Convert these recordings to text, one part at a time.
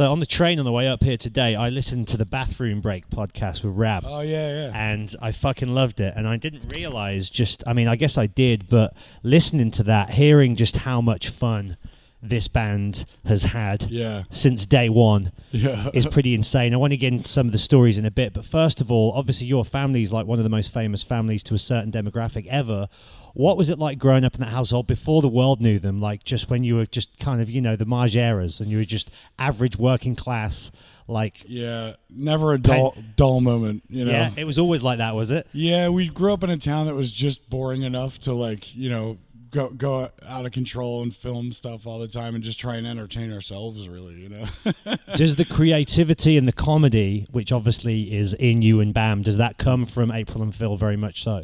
So on the train on the way up here today, I listened to the Bathroom Break podcast with Rab. Oh yeah, yeah. and I fucking loved it. And I didn't realize just, I mean, I guess I did, but listening to that, hearing just how much fun this band has had Yeah. since day one Yeah. is pretty insane. I want to get into some of the stories in a bit, but first of all, obviously, your family is like one of the most famous families to a certain demographic ever. What was it like growing up in that household before the world knew them? Like just when you were just kind of, you know, the Margeras and you were just average working class, like yeah. Never a dull dull moment, you know. yeah, it was always like that, was it? Yeah, we grew up in a town that was just boring enough to like, you know, go go out of control and film stuff all the time and just try and entertain ourselves really, you know. does the creativity and the comedy, which obviously is in you and Bam, does that come from April and Phil very much so?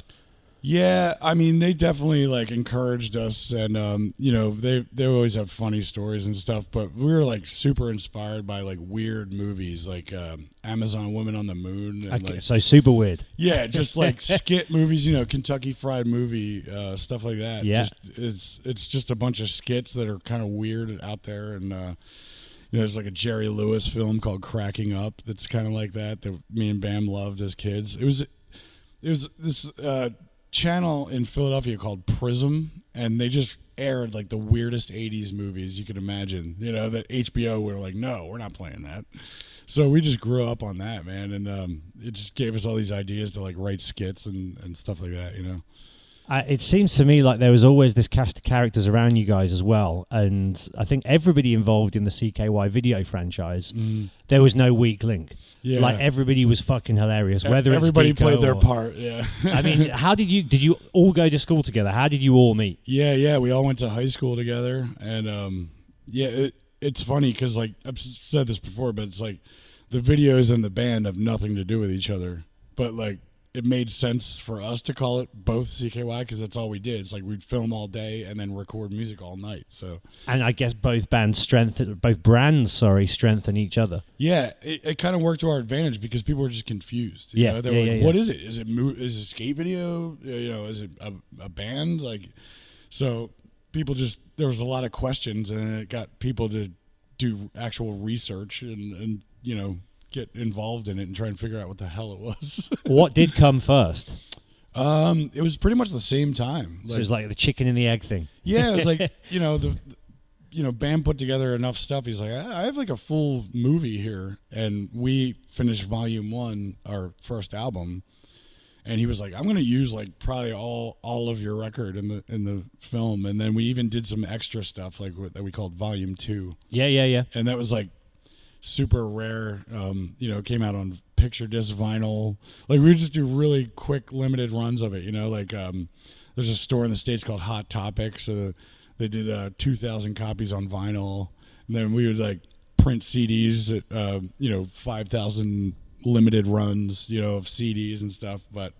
Yeah, I mean, they definitely like encouraged us, and um, you know, they they always have funny stories and stuff. But we were like super inspired by like weird movies, like um, Amazon Women on the Moon, and Okay, like so super weird. yeah, just like skit movies, you know, Kentucky Fried Movie uh, stuff like that. Yeah. just, it's it's just a bunch of skits that are kind of weird out there, and uh, you know, there's like a Jerry Lewis film called Cracking Up that's kind of like that that me and Bam loved as kids. It was it was this uh, channel in Philadelphia called Prism, and they just aired like the weirdest '80s movies you could imagine. You know that HBO were like, no, we're not playing that. So we just grew up on that, man, and um, it just gave us all these ideas to like write skits and, and stuff like that. You know. Uh, it seems to me like there was always this cast of characters around you guys as well, and I think everybody involved in the CKY video franchise, there was no weak link. Mm. Yeah. Like everybody was fucking hilarious. Whether it's everybody played their or- part, yeah. I mean, how did you did you all go to school together? How did you all meet? Yeah, yeah, we all went to high school together, and um, yeah, it, it's funny because like I've said this before, but it's like the videos and the band have nothing to do with each other, but like it made sense for us to call it both CKY because that's all we did. It's like we'd film all day and then record music all night. So And I guess both bands strengthen, both brands, sorry, strengthen each other. yeah, it, it kind of worked to our advantage because people were just confused. you Yeah, know? they yeah, were yeah, like, yeah. "What is it? Is it mo- is it a skate video? You know, is it a, a band? Like, so people just there was a lot of questions, and it got people to do actual research and and you know get involved in it and try and figure out what the hell it was. what did come first? um, it was pretty much the same time. so it was like the chicken and the egg thing. Yeah, it was like you know the, the- you know Bam put together enough stuff. He's like, I I have like a full movie here, and we finished volume one, our first album, and he was like, I'm gonna use like probably all all of your record in the in the film, and then we even did some extra stuff like what, that we called volume two, Yeah, yeah, yeah. and that was like super rare. Um, you know, came out on picture disc vinyl. Like we would just do really quick, limited runs of it. You know, like um, there's a store in the states called Hot Topic, so they did uh, 2,000 copies on vinyl, and then we would like print CDs at uh, you know 5,000 limited runs, you know, of CDs and stuff. But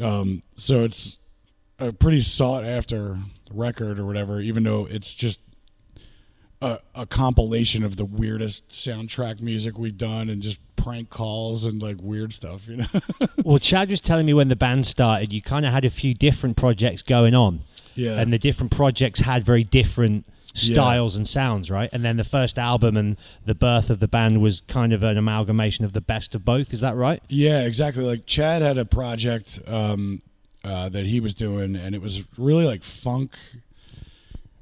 um, so it's a pretty sought after record or whatever, even though it's just a, a compilation of the weirdest soundtrack music we've done and just prank calls and like weird stuff, you know. Well, Chad was telling me when the band started, you kind of had a few different projects going on, yeah. and the different projects had very different styles and sounds, right? And then the first album and the birth of the band was kind of an amalgamation of the best of both. Is that right? Yeah, exactly. Like Chad had a project um, uh, that he was doing, and it was really like funk,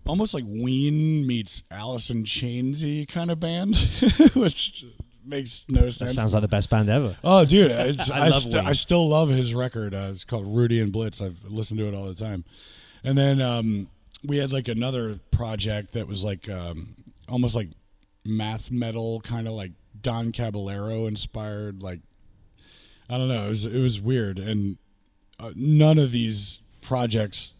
almost like Ween meets Alice in Chainsy kind of band, which makes no sense. That sounds like the best band ever. Oh, dude, it's, I I, love st- I still love his record. Uh, it's called Rudy and Blitz. I've listened to it all the time. And then um, we had like another project that was like um, almost like math metal, kind of like Don Caballero inspired. Like I don't know, it was it was weird, and uh, none of these projects.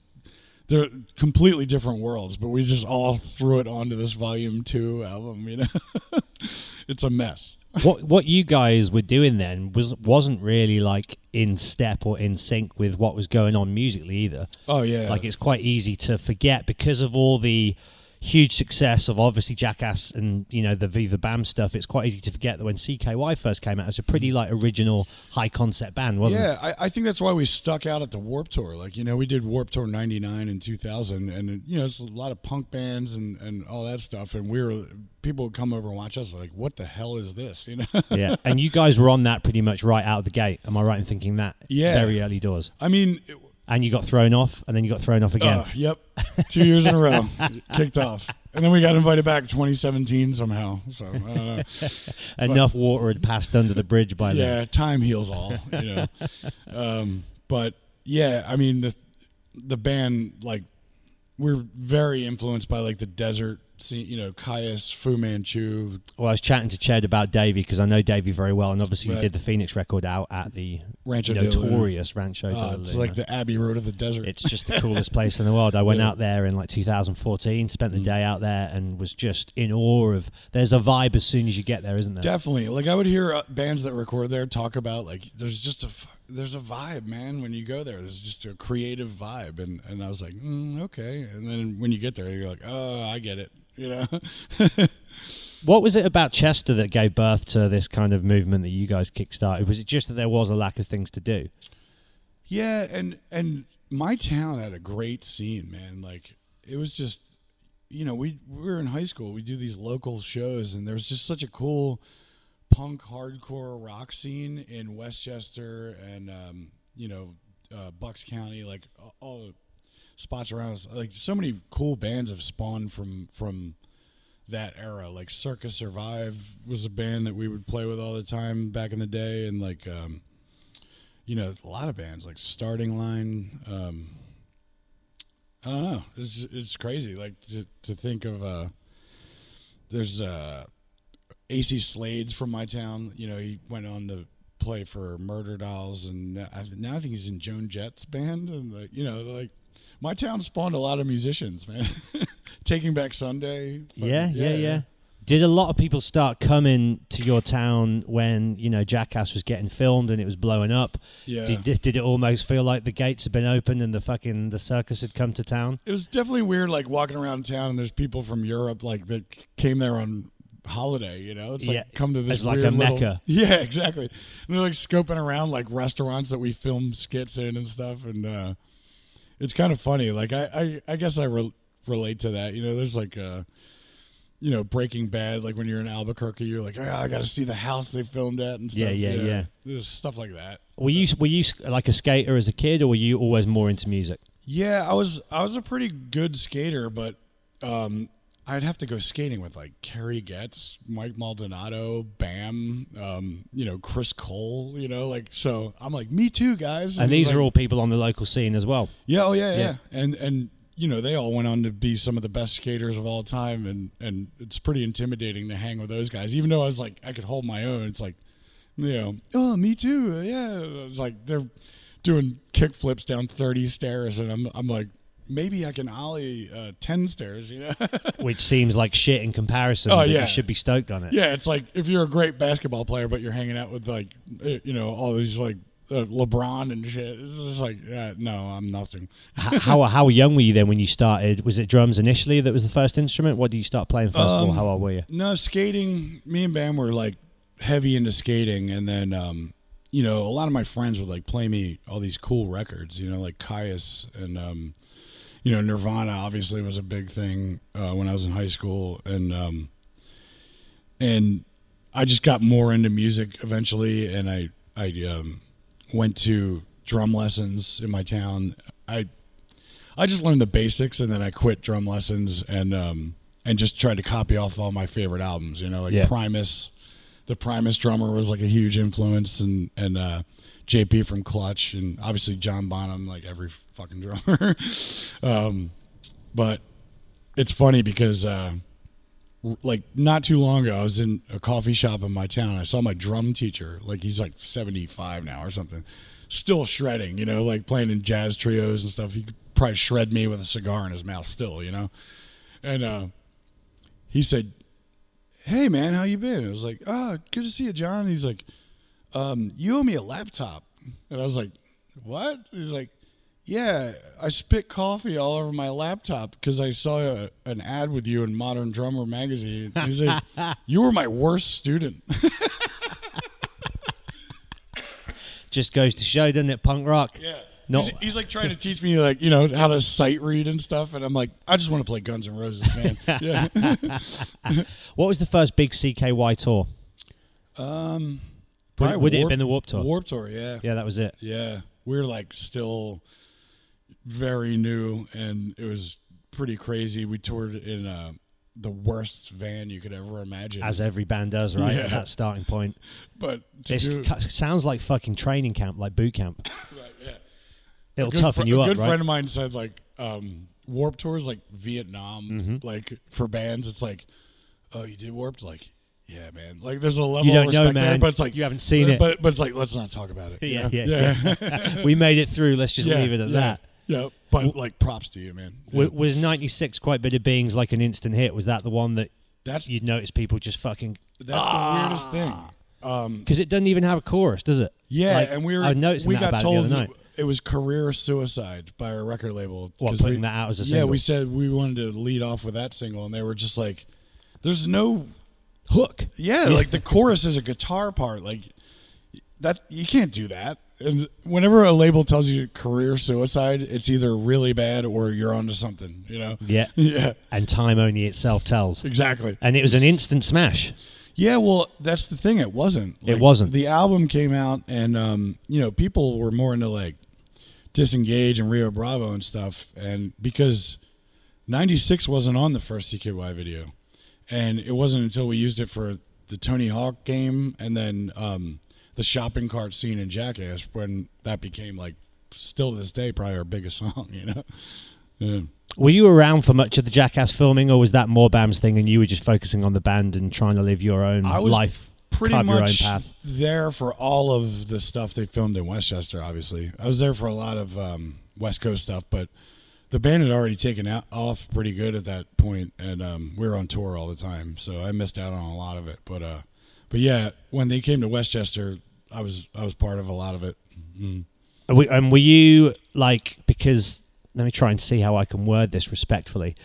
They're completely different worlds, but we just all threw it onto this volume two album. You know, it's a mess. what what you guys were doing then was wasn't really like in step or in sync with what was going on musically either. Oh yeah, Like it's quite easy to forget because of all the huge success of obviously Jackass and you know the Viva Bam stuff. It's quite easy to forget that when CKY first came out, it was a pretty mm. like original high concept band, wasn't it? yeah, I, I think that's why we stuck out at the Warped Tour. Like, you know, we did Warped Tour 99 and 2000, and, you know, it's a lot of punk bands and, and all that stuff. And we were, people would come over and watch us, like, what the hell is this? You know? yeah, and you guys were on that pretty much right out of the gate. Am I right in thinking that? Yeah. very early doors, I mean, and you got thrown off, and then you got thrown off again. uh, yep, two years in a row, kicked off. And then we got invited back 2017 somehow. So, I don't know. Enough water had passed under the bridge by then. yeah, time heals all, you know. um, but yeah, I mean the the band like we're very influenced by like the desert you know, Kyuss, Fu Manchu. Well, I was chatting to Chad about Davey because I know Davey very well, and obviously we Right. did the Phoenix record out at the Rancho de Luna. notorious Rancho de Uh, it's Luna. like the Abbey Road of the desert. It's just the coolest place in the world. I went Yeah. out there in like 2014, spent the Mm. day out there, and was just in awe of. There's a vibe as soon as you get there, isn't there? Definitely. Like I would hear uh, bands that record there talk about like there's just a f- there's a vibe, man. When you go there, there's just a creative vibe, and and I was like, mm, okay. And then when you get there, you're like, oh, I get it. You know. What was it about Chester that gave birth to this kind of movement that you guys kickstarted? Was it just that there was a lack of things to do? Yeah, and and my town had a great scene, man. Like it was just, you know, we we were in high school. We do these local shows, and there was just such a cool punk hardcore rock scene in Westchester and um, you know uh, Bucks County, like all- all the spots around us. Like so many cool bands have spawned from from that era. Like Circa Survive was a band that we would play with all the time back in the day, and like. um you know, a lot of bands like Starting Line. Um, I don't know. It's it's crazy. Like to to think of. Uh, there's uh, Acey Slade's from my town. You know, he went on to play for Murderdolls, and now I, think he's in Joan Jett's band. And like, you know, like my town spawned a lot of musicians, man. Taking Back Sunday. fucking- Yeah, yeah, yeah, Did a lot of people start coming to your town when you know Jackass was getting filmed and it was blowing up? Yeah. Did, did did it almost feel like the gates had been opened and the fucking the circus had come to town? it was definitely weird like walking around town and there's people from Europe like that came there on holiday you know it's like Yeah, come to this it's like weird a little- mecca. yeah exactly and they're like scoping around like restaurants that we film skits in and stuff and uh it's kind of funny like i i, I guess i re- relate to that you know there's like uh you know Breaking Bad. Like when you're in Albuquerque, you're like, oh, I got to see the house they filmed at and stuff. Yeah, yeah, yeah. There's stuff like that. Were you were you like a skater as a kid, or were you always more into music? Yeah, I was I was a pretty good skater, but um, I'd have to go skating with like Kerry Getz, Mike Maldonado, Bam, um, you know, Chris Cole, you know, like so I'm like, me too, guys. And was these like- are all people on the local scene as well. Yeah, oh yeah, yeah, Yeah. And and you know, they all went on to be some of the best skaters of all time and and it's pretty intimidating to hang with those guys. Even though I was like I could hold my own, it's like you know, oh, me too. Yeah. It's like they're doing kick flips down 30 stairs and I'm I'm like maybe I can ollie uh, 10 stairs, you know. which seems like shit in comparison. Oh, yeah. you should be stoked on it. yeah, it's like if you're a great basketball player but you're hanging out with like uh, you know, all these like uh, LeBron and shit. It's just like, yeah, no, I'm nothing. H- how how young were you then when you started? Was it drums initially that was the first instrument? What did you start playing first of all? Um, How old were you? No, skating. Me and Bam were like heavy into skating, and then um, you know a lot of my friends would like play me all these cool records. You know, like Kyuss and um, you know Nirvana. Obviously, was a big thing uh, when I was in high school, and um, and I just got more into music eventually, and I I um, went to drum lessons in my town. I I just learned the basics, and then I quit drum lessons and um, and just tried to copy off all my favorite albums. You know, like Yeah. Primus. The Primus drummer was like a huge influence, and and uh, JP from Clutch, and obviously John Bonham, like every fucking drummer. um, but it's funny because uh, like not too long ago, I was in a coffee shop in my town. I saw my drum teacher, like he's like seventy five now or something, still shredding. You know, like playing in jazz trios and stuff. He could probably shred me with a cigar in his mouth still. You know, and uh, he said, "Hey man, how you been?" I was like, "Oh, good to see you, John." He's like, um, "You owe me a laptop," and I was like, "What?" He's like. Yeah, I spit coffee all over my laptop because I saw a, an ad with you in Modern Drummer magazine. He said, "You were my worst student." Just goes to show, doesn't it? Punk rock. Yeah. Not- he's, he's like trying to teach me like you know how to sight read and stuff, and I'm like, I just want to play Guns and Roses, man. yeah. What was the first big CKY tour? Um, Would, would it have been the Warped Tour? Warped Tour, yeah. Yeah, that was it. Yeah, we were like still very new, and it was pretty crazy. We toured in uh, the worst van you could ever imagine. As every band does, right? Yeah. At that starting point. but This do- sounds like fucking training camp, like boot camp. yeah. It'll good toughen you a up, A good right? friend of mine said like um, Warp Tours like Vietnam, Mm-hmm. like for bands, it's like, oh, you did Warped, like. Yeah, man. Like, there's a level You don't of know, respect there, man. but it's like You haven't seen it. But but it's like, let's not talk about it. you yeah, yeah, yeah. we made it through. Let's just Yeah, leave it at yeah, that. Yeah, but like, props to you, man. W- Was '96 quite bit of beings like an instant hit? Was that the one that That's you'd notice people just fucking? that's the weirdest thing. Um, Because it doesn't even have a chorus, does it? Yeah, Like, and we were I noticing we that got told the other night. It was career suicide by our record label. What, 'cause putting we, that out as a single. Yeah, we said we wanted to lead off with that single, and they were just like, "There's no Hook. yeah, like the chorus is a guitar part, like that you can't do that." And whenever a label tells you career suicide, it's either really bad or you're onto something. You know? Yeah. Yeah, And time only itself tells. exactly. And it was an instant smash. Yeah, well, that's the thing. It wasn't. It wasn't. The album came out, and um, you know, people were more into like disengage and Rio Bravo and stuff, and because '96 wasn't on the first CKY video, and it wasn't until we used it for the Tony Hawk game, and then um, the shopping cart scene in Jackass when that became like still to this day probably our biggest song. You know. Yeah. Were you around for much of the Jackass filming, or was that more Bam's thing, and you were just focusing on the band and trying to live your own was life, pretty much there for all of the stuff they filmed in Westchester. Obviously, I was there for a lot of um, West Coast stuff, but the band had already taken out, off pretty good at that point, and um, we were on tour all the time, so I missed out on a lot of it. But uh, but yeah, when they came to Westchester, I was I was part of a lot of it. Mm. We- And were you like because? Let me try and see how I can word this respectfully.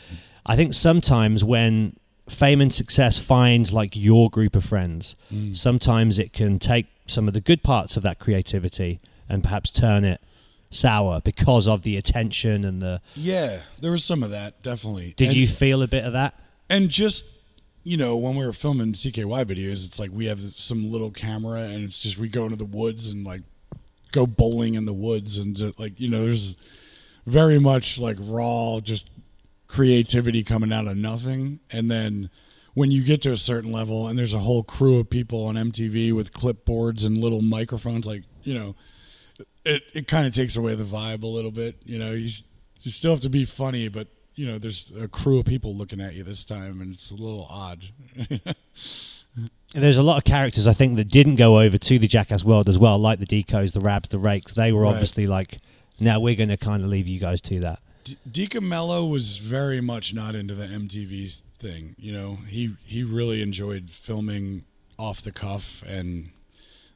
I think sometimes when fame and success finds like your group of friends, Mm. sometimes it can take some of the good parts of that creativity and perhaps turn it sour because of the attention and the. Yeah, there was some of that definitely. Did And- you feel a bit of that? and just you know, when we were filming CKY videos, it's like we have some little camera and it's just we go into the woods and like go bowling in the woods and just, like you know, there's very much like raw just creativity coming out of nothing and then when you get to a certain level and there's a whole crew of people on MTV with clipboards and little microphones like, you know, it it kind of takes away the vibe a little bit, you know, you you still have to be funny but you know, there's a crew of people looking at you this time, and it's a little odd. There's a lot of characters I think that didn't go over to the Jackass world as well, like the Decos, the Rabs, the Rakes. They were Right. obviously like, now we're going to kind of leave you guys to that. DiCamillo was very much not into the MTV thing. You know, he he really enjoyed filming off the cuff and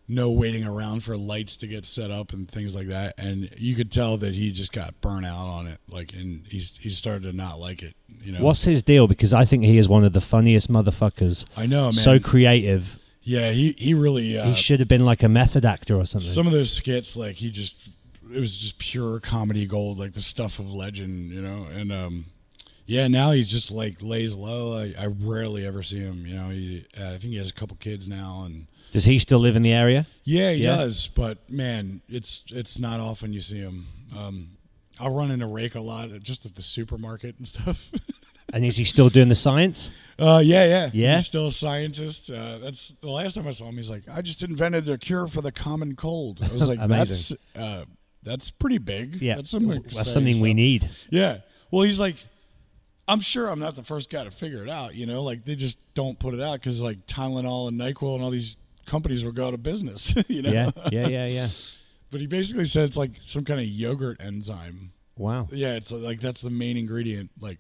no waiting around for lights to get set up and things like that. And you could tell that he just got burnt out on it. Like, and he's he started to not like it. You know, What's his deal? Because I think he is one of the funniest motherfuckers. I know, man. So creative. yeah, he he really uh, he should have been like a method actor or something. some of those skits like he just it was just pure comedy gold like the stuff of legend you know? And um yeah now he's just like lays low. I, I rarely ever see him you know? He uh, i think he has a couple kids now and Does he still live in the area? yeah he Yeah. does but man it's it's not often you see him. Um i'll run into rake a lot just at the supermarket and stuff. And is he still doing the science? uh yeah yeah. Yeah? he's still a scientist. Uh that's the last time i saw him he's like i just invented a cure for the common cold. I was like that's uh that's pretty big Yeah, that's some that's something we need. Yeah. Well, he's like, I'm sure I'm not the first guy to figure it out. You know, like they just don't put it out because like Tylenol and Nyquil and all these companies will go out of business. you know. Yeah, yeah, yeah, yeah. But he basically said it's like some kind of yogurt enzyme. Wow. Yeah, it's like that's the main ingredient. Like,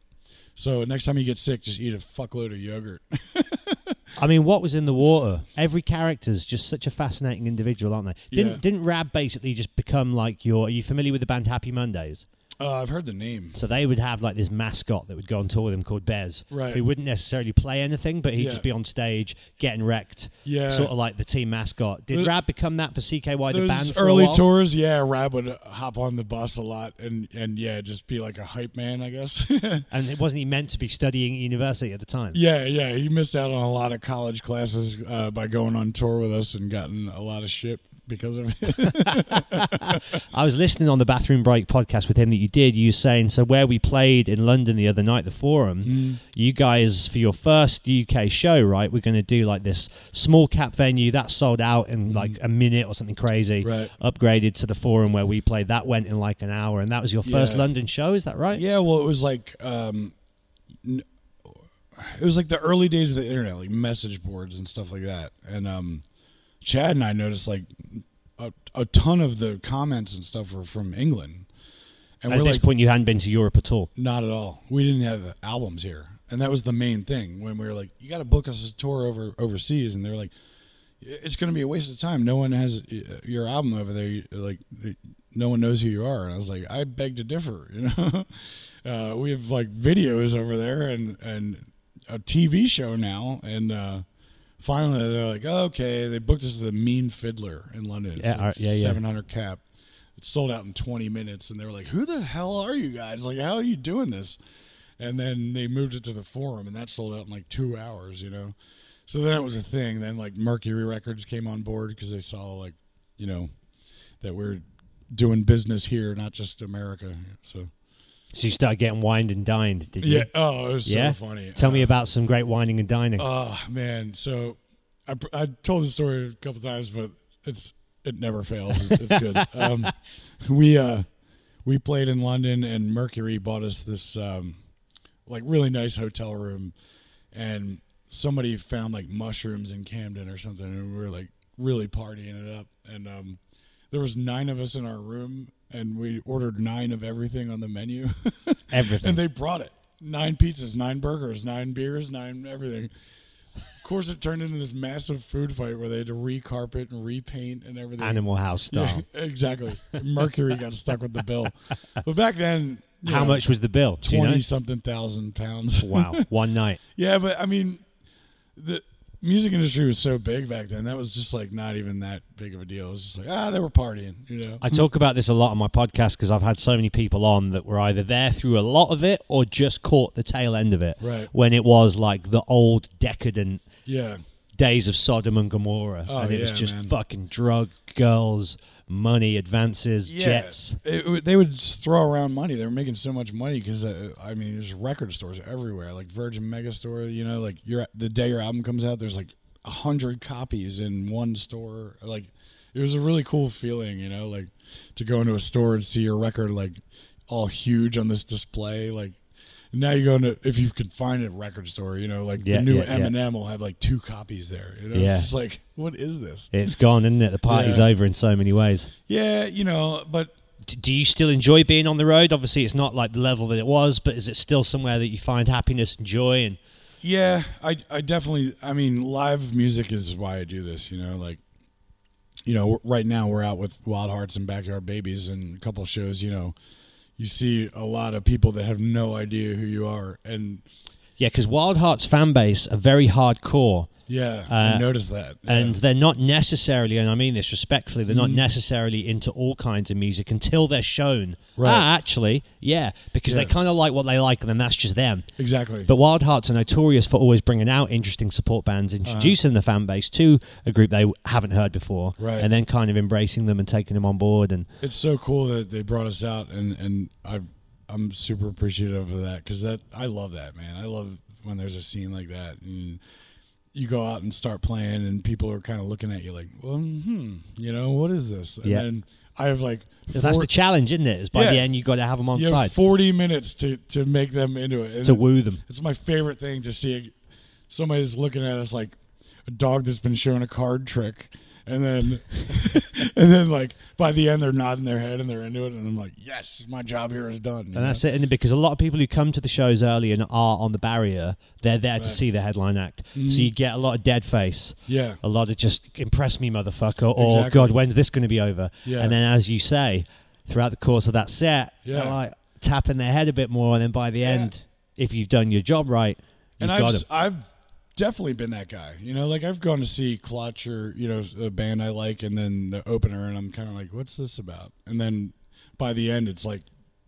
so next time you get sick, just eat a fuckload of yogurt. I mean, what was in the water? Every character's just such a fascinating individual, aren't they? Didn't Yeah. didn't Rab basically just become like your? Are you familiar with the band Happy Mondays? Uh, I've heard the name. So they would have like this mascot that would go on tour with them called Bez, Right. who wouldn't necessarily play anything, but he'd Yeah. just be on stage getting wrecked, Yeah. sort of like the team mascot. Did Th- Rab become that for CKY the band early tours, yeah, Rab would hop on the bus a lot and and yeah, just be like a hype man, I guess. And it wasn't he meant to be studying at university at the time? Yeah, yeah, he missed out on a lot of college classes uh, by going on tour with us and gotten a lot of shit because of it. I was listening on the Bathroom Break podcast with him that you did. You were saying so where we played in London the other night, the Forum. Mm. You guys for your first UK show, right? We're going to do like this small cap venue that sold out in like a minute or something crazy. Mm. Right. Upgraded to the Forum where we played. That went in like an hour, and that was your first Yeah. London show. Is that right? yeah, well, it was like um, n- it was like the early days of the internet, like message boards and stuff like that. And um, Chad and I noticed like a, a ton of the comments and stuff were from England, and At this like, point, you hadn't been to Europe at all. Not at all. We didn't have albums here, and that was the main thing. When we were like, "You got to book us a tour over overseas," and they're like, "It's going to be a waste of time. No one has uh, your album over there. Like, no one knows who you are." And I was like, "I beg to differ." You know, uh, we have like videos over there and and a TV show now, and uh, finally they're like, oh, "Okay." They booked us the Mean Fiddler in London. It's Yeah, like yeah, yeah. 700 cap. It sold out in 20 minutes, and they were like, "Who the hell are you guys? Like, how are you doing this?" And then they moved it to the Forum, and that sold out in like two hours. You know, so then it was a thing. Then like Mercury Records came on board because they saw like, you know, that we're doing business here, not just America. So So you started getting wined and dined, did you? yeah, oh, it was Yeah? so funny. Tell me Uh, about some great whining and dining. Oh man, so I I told the story a couple times, but it's it never fails. It's, it's good. Um, we uh we played in London, and Mercury bought us this um like really nice hotel room, and somebody found like mushrooms in Camden or something, and we were like really partying it up, and um there was nine of us in our room, and we ordered nine of everything on the menu. Everything. And they brought it. Nine pizzas, nine burgers, nine beers, nine everything. Of course, it turned into this massive food fight where they had to recarpet and repaint and everything. Animal House style. Yeah, exactly. Mercury got stuck with the bill. But back then, How know, much was the bill? Do you know? Twenty something thousand pounds. Wow, one night. yeah, but I mean, the music industry was so big back then. That was just like not even that big of a deal. It was just like ah, they were partying, you know. I talk about this a lot on my podcast because I've had so many people on that were either there through a lot of it or just caught the tail end of it. Right. When it was like the old decadent yeah, days of Sodom and Gomorrah. Oh, and it was just man. fucking drug, girls, money, advances, jets. It, they would just throw around money. They were making so much money because uh, I mean, there's record stores everywhere, like Virgin Megastore. You know, like your the day your album comes out, there's like a hundred copies in one store. Like it was a really cool feeling, you know, like to go into a store and see your record like all huge on this display, like. Now you go into if you can find a record store, you know, like Yeah, the new yeah, yeah. Eminem will have like two copies there. You know, Yeah. it's just like, what is this? It's gone, isn't it? The party's Yeah. over in so many ways. Yeah, you know, but do you still enjoy being on the road? Obviously, it's not like the level that it was, but is it still somewhere that you find happiness and joy? And Yeah, I I definitely. I mean, live music is why I do this. You know, like, you know, right now we're out with Wild Hearts and Backyard Babies and a couple shows. You know, you see a lot of people that have no idea who you are, and yeah, because Wild Heart's fan base are very hardcore. Yeah, Uh, I noticed that. Yeah. and they're not necessarily, and I mean this respectfully, they're not Mm. necessarily into all kinds of music until they're shown. Right. Ah, actually, yeah, because they kind of like what they like, and then that's just them. exactly. But Wild Hearts are notorious for always bringing out interesting support bands, introducing the fan base to a group they haven't heard before, Right. and then kind of embracing them and taking them on board. And it's so cool that they brought us out, and and I've I'm super appreciative of that because that I love that man. I love when there's a scene like that, and you go out and start playing, and people are kind of looking at you like, well, hmm, you know, what is this? And Yeah. then I have like that's the challenge, isn't it? Is by Yeah. the end you got to have them on you have side 40 minutes to to make them into it. And to woo them. It's my favorite thing to see somebody that's looking at us like a dog that's been shown a card trick. And then, and then, like by the end, they're nodding their head and they're into it, and I'm like, "Yes, my job here is done." And that's know? it, isn't it? Because a lot of people who come to the shows early and are on the barrier, they're there to see the headline act. So Mhm. you get a lot of dead face, Yeah, a lot of just impress me, motherfucker, or Exactly. God, when's this going to be over? Yeah. And then, as you say, throughout the course of that set, Yeah. they're like tapping their head a bit more, and then by the Yeah. end, if you've done your job right, you've and got I've I've definitely been that guy. You know, like I've gone to see Clutch or you know a band I like, and then the opener, and I'm kind of like, "What's this about?" And then by the end, it's like,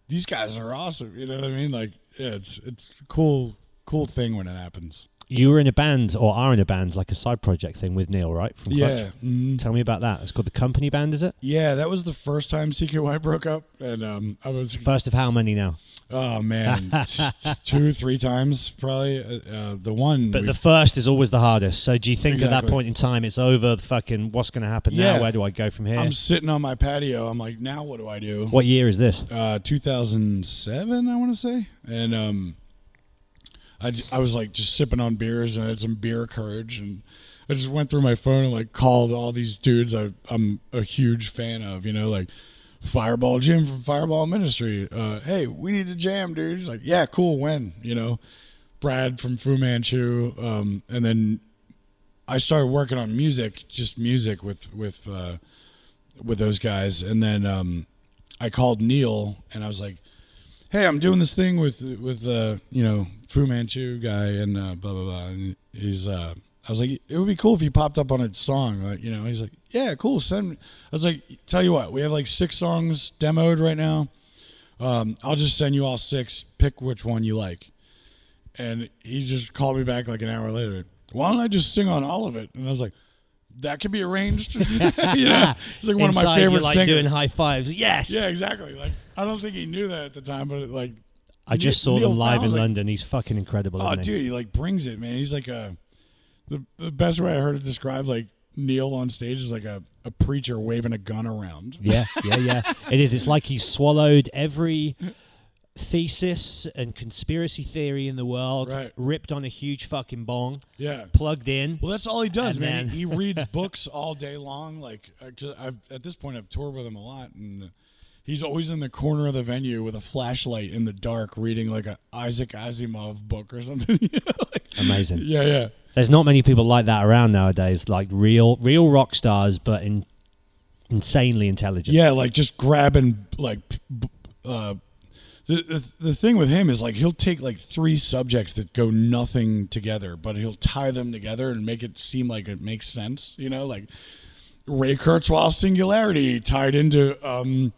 "These guys are awesome." You know what I mean? Like, yeah, it's it's cool cool thing when it happens. You were in a band, or are in a band, like a side project thing with Neil, right? From Clutch. Yeah. mhm. Tell me about that. It's called the Company Band, is it? Yeah, that was the first time CKY broke up, and um, I was First of how many now? oh man, two, three times probably. Uh, uh, the one, But the first is always the hardest. So do you think at that point in time it's over? Fucking, what's going to happen Yeah. now? Where do I go from here? I'm sitting on my patio. I'm like, now what do I do? what year is this? Uh, 2007, I want to say, and um, I, I was like just sipping on beers and I had some beer courage, and I just went through my phone and like called all these dudes I, I'm a huge fan of, you know, like Fireball Jim from Fireball Ministry. Uh, hey, we need to jam, dude. He's like, yeah, cool. When, you know, Brad from Fu Manchu, um, and then I started working on music, just music with with uh, with those guys, and then um, I called Neil and I was like, "Hey, I'm doing this thing with with uh, you know Fu Manchu guy and uh, blah blah blah." And he's uh, I was like, "It would be cool if you popped up on a song." Like, you know, he's like, "Yeah, cool. Send." Me. I was like, "Tell you what, we have like six songs demoed right now. Um, I'll just send you all six. Pick which one you like." And he just called me back like an hour later. Why don't I just sing on all of it? And I was like, "That could be arranged." you know, he's like one of my Inside, favorite you're like singers. doing high fives. Yes. Yeah, exactly. Like I don't think he knew that at the time, but like I just saw Neil them live in like- London. He's fucking incredible. Oh, isn't he? dude, he like brings it, man. He's like a the the best way I heard it described like Neil on stage is like a, a preacher waving a gun around. Yeah, yeah, yeah. It is. It's like he's swallowed every thesis and conspiracy theory in the world, Right. ripped on a huge fucking bong, Yeah. plugged in. Well, that's all he does, And man. then- He, he reads books all day long. Like I, I've, at this point, I've toured with him a lot, and he's always in the corner of the venue with a flashlight in the dark, reading like a Isaac Asimov book or something. you know, like- Amazing. yeah, yeah. There's not many people like that around nowadays. Like real, real rock stars, but in, insanely intelligent. Yeah, like just grabbing like uh, the, the the thing with him is like he'll take like three subjects that go nothing together, but he'll tie them together and make it seem like it makes sense. You know, like Ray Kurzweil's Singularity tied into um,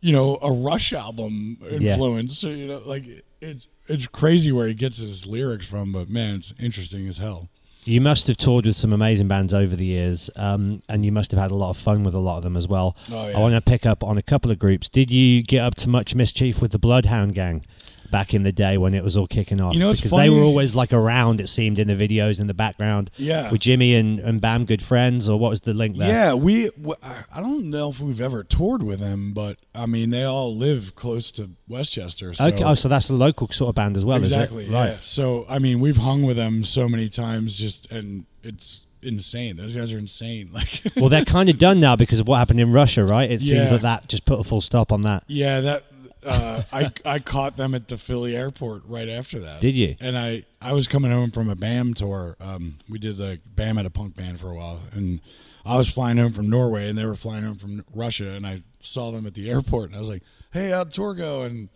you know a Rush album Yeah. influence. You know, like it's it's crazy where he gets his lyrics from, but man, it's interesting as hell. You must have toured with some amazing bands over the years, um, and you must have had a lot of fun with a lot of them as well. Oh, yeah. I want to pick up on a couple of groups. Did you get up to much mischief with the Bloodhound Gang back in the day when it was all kicking off? You know, because funny- they were always like around. It seemed in the videos in the background. Yeah. Were Jimmy and, and Bam good friends, or what was the link there? Yeah, we. I don't know if we've ever toured with them, but I mean, they all live close to Westchester. So Okay. Oh, so that's a local sort of band as well, exactly. is it? Yeah. So I mean, we've hung with them so many times, just and it's insane. Those guys are insane. Like, well, they're kind of done now because of what happened in Russia, right? It seems Yeah. that that just put a full stop on that. yeah, that. Uh, I I caught them at the Philly airport right after that. Did you? And I I was coming home from a BAM tour. Um, we did the BAM at a punk band for a while, and I was flying home from Norway, and they were flying home from Russia, and I saw them at the airport, and I was like, "Hey, how'd tour go?" And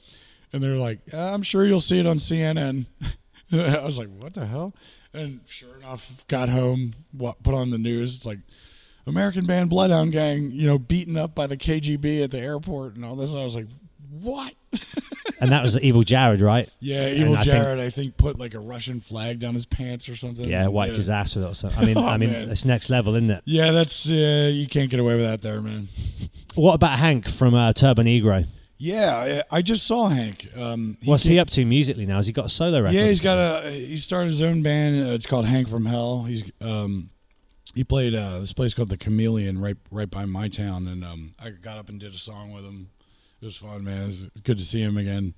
and they're like, "I'm sure you'll see it on CNN." I was like, "What the hell?" And sure enough, got home, put on the news. It's like American band Bloodhound Gang, you know, beaten up by the KGB at the airport and all this. I was like, "What?" And that was Evil Jared, right? Yeah, Evil I think- Jared, I think, put like a Russian flag down his pants or something. Yeah, wiped his ass with it. or something. I mean, Oh, I mean, man. it's next level, isn't it? Yeah, that's uh, you can't get away with that there, man. What about Hank from uh, Turbonegro? Yeah, I just saw Hank. Um, What's came- he up to musically now? Has he got a solo record? Yeah, he's got a he started his own band. Uh, it's called Hank from Hell. He's um he played uh, this place called the Chameleon right right by my town, and um I got up and did a song with him. It was fun, man. It was good to see him again.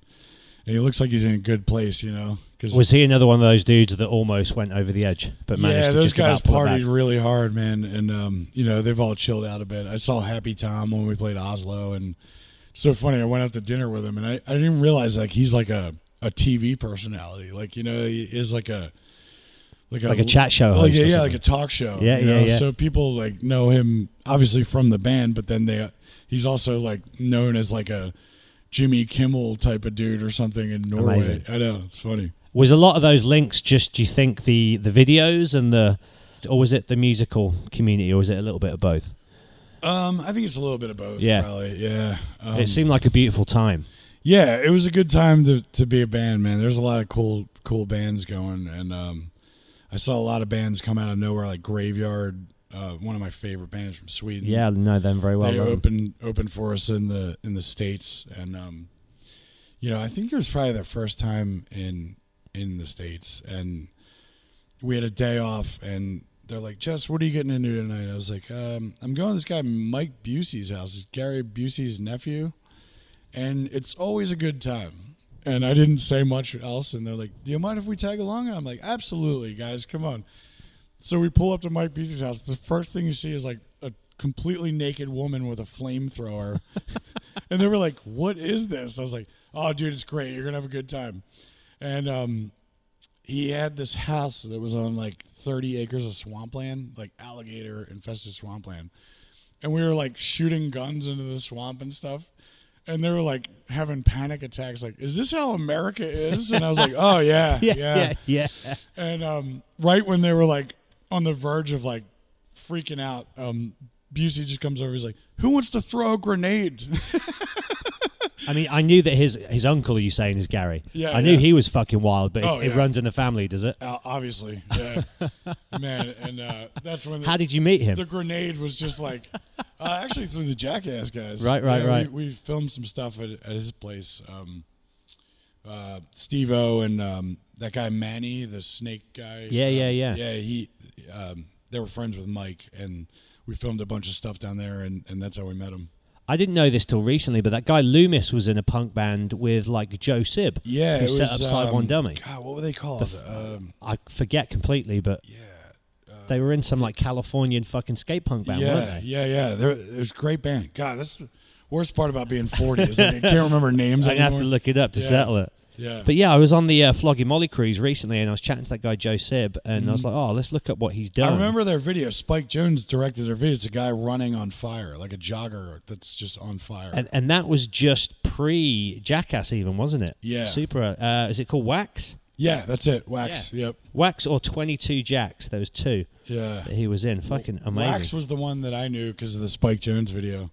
And he looks like he's in a good place, you know. Cause Was he another one of those dudes that almost went over the edge, but managed yeah, to those just guys about partied really hard, man, and um, you know they've all chilled out a bit. I saw Happy Tom when we played Oslo, and it's so funny. I went out to dinner with him, and I, I didn't realize like he's like a, a TV personality, like you know he is like a like a, Like a chat show like host or a, yeah, something. like a talk show. Yeah, you yeah, know? yeah. So people like know him obviously from the band, but then they he's also like known as like a Jimmy Kimmel type of dude or something in Norway. Amazing. I know it's funny. Was a lot of those links just? Do you think the the videos and the, or was it the musical community, or was it a little bit of both? Um, I think it's a little bit of both. Yeah. probably. Yeah. Um, it seemed like a beautiful time. Yeah, it was a good time to, to be a band, man. There's a lot of cool cool bands going, and um, I saw a lot of bands come out of nowhere, like Graveyard, uh, one of my favorite bands from Sweden. Yeah, I know them very well. they opened opened for us in the in the states, and um, you know, I think it was probably their first time in in the states, and we had a day off, and they're like, "Jess, what are you getting into tonight?" I was like, um, "I'm going to this guy Mike Busey's house. It's Gary Busey's nephew." and it's always a good time. And I didn't say much else, and they're like, "Do you mind if we tag along?" And I'm like, "Absolutely, guys, come on." So we pull up to Mike Busey's house. The first thing you see is like a completely naked woman with a flamethrower, and they were like, "What is this?" I was like, "Oh, dude, it's great. You're gonna have a good time." And um, he had this house that was on like 30 acres of swampland, like alligator infested swampland, and we were like shooting guns into the swamp and stuff and they were like having panic attacks like is this how america is and i was like oh yeah Yeah, yeah, yeah, yeah. and um, right when they were like on the verge of like freaking out um, busey just comes over he's like who wants to throw a grenade I mean, I knew that his his uncle, you saying, is Gary. Yeah, I knew yeah. he was fucking wild, but Oh, it, it runs in the family, does it? uh, obviously yeah man and uh, that's when the, How did you meet him? the grenade was just like uh, actually through the jackass guys Right, right, Yeah, right. we, we filmed some stuff at, at his place um uh steve o and um that guy manny the snake guy Yeah, yeah, um, yeah. yeah he um they were friends with mike and we filmed a bunch of stuff down there and and that's how we met him I didn't know this till recently, but that guy Loomis was in a punk band with like Joe Sib. yeah who set was, up Side One um, Dummy. god what were they called The f- um I forget completely, but yeah uh, they were in some like Californian fucking skate punk band, yeah, weren't they? Yeah, yeah, They're, it was a great band. God, that's the worst part about being 40 is like, I can't remember names I have to look it up to Yeah. settle it. Yeah. But yeah, I was on the uh, Flogging Molly cruise recently, and I was chatting to that guy Joe Sib, and I was Mhm. like, "Oh, let's look up what he's done." I remember their video. Spike Jonze directed their video. It's a guy running on fire, like a jogger that's just on fire. and and that was just pre Jackass, even wasn't it? Yeah. Super. Uh, is it called Wax? Yeah, that's it. Wax. Yep. Wax or Twenty Two Jacks? There was two Yeah. that he was in. Fucking amazing. Wax was the one that I knew because of the Spike Jonze video.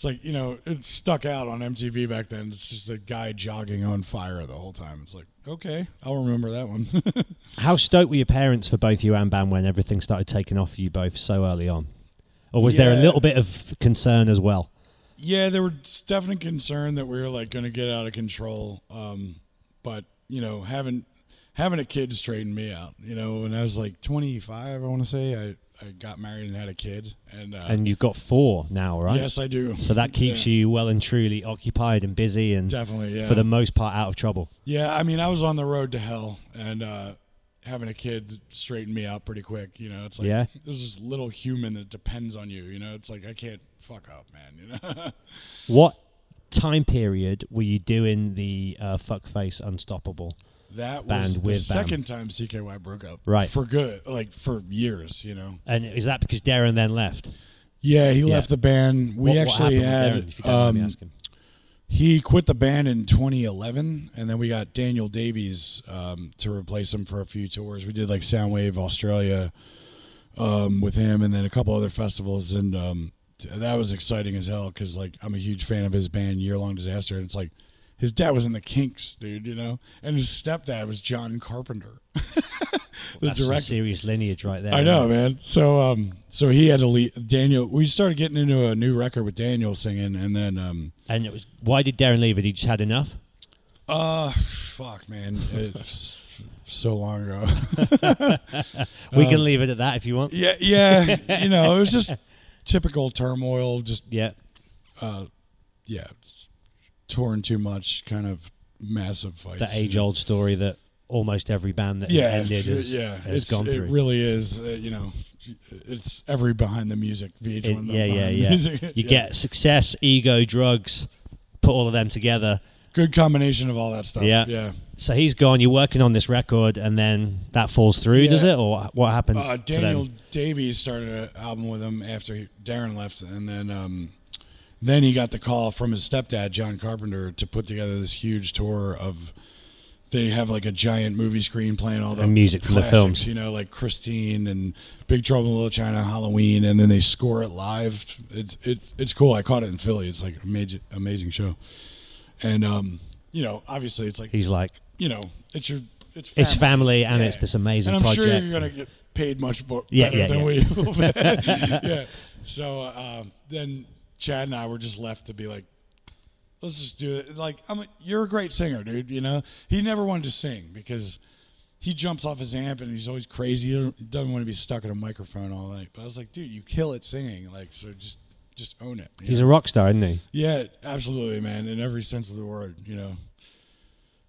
It's like you know it stuck out on MTV back then. It's just a guy jogging on fire the whole time. It's like okay, I'll remember that one. How stoked were your parents for both you and Bam when everything started taking off for you both so early on? Or was there a little bit of concern as well? yeah, there was definitely concern that we were like going to get out of control. Um, but you know, having having a kid straightened me out. You know, when I was like 25, I want to say I I got married and had a kid, and uh, And you've got four now, right? yes, I do. So that keeps Yeah, you well and truly occupied and busy and definitely yeah. for the most part out of trouble. Yeah, I mean, I was on the road to hell, and uh, having a kid straightened me out pretty quick. You know, it's like Yeah. there's this little human that depends on you. You know, it's like I can't fuck up, man. You know, What time period were you doing the uh, fuckface unstoppable? That Band was the with Bam. second time CKY broke up, Right. For good, like for years. You know. And is that because Deron then left? Yeah, he Yeah. left the band. We What- what actually happened with had Deron, if you don't mind me um, asking? He quit the band in 2011, and then we got Daniel Davies um, to replace him for a few tours. We did like Soundwave Australia um, with him, and then a couple other festivals, and um, t- that was exciting as hell because like I'm a huge fan of his band Year Long Disaster, and it's like his dad was in the Kinks, dude, you know, and his stepdad was John Carpenter, the That's some director. serious lineage right there. I know, man. So, um, so he had to leave. Daniel, we started getting into a new record with Daniel singing, and then, um, And it was why did Deron leave it? He just had enough. uh, fuck, man, it's so long ago. We Um, can leave it at that if you want. yeah, yeah, you know, it was just typical turmoil. Just, Yeah. uh, yeah, touring too much, kind of massive fights. The age old story that almost every band that has yeah, ended has, yeah, has gone it through. really is. Uh, you know, it's every behind the music VH1. It- yeah, yeah, yeah. Music. You Yeah. get success, ego, drugs, put all of them together. good combination of all that stuff. Yeah. yeah. So he's gone. You're working on this record, and then that falls through, does it, or what happens Uh, Daniel? Davies started an album with him after he, Deron left, and then um, then he got the call from his stepdad John Carpenter to put together this huge tour of. They have like a giant movie screen playing all the And music from the films. you know, like Christine and Big Trouble in Little China, Halloween, and then they score it live. It's it it's cool. I caught it in Philly. It's like amazing amazing show, and um, you know, obviously it's like He's like, you know, it's your it's family. it's family, and Yeah. it's this amazing and I'm project. sure you're gonna get paid much more Yeah, better yeah, than yeah. we yeah. So uh, um, then Chad and I were just left to be like, let's just do it. Like, I'm a, you're a great singer, dude. You know, he never wanted to sing because he jumps off his amp and he's always crazy. He doesn't want to be stuck at a microphone all night. But I was like, dude, you kill it singing. Like, so just just own it. He's know? a rock star, isn't he? yeah, absolutely, man. In every sense of the word, you know.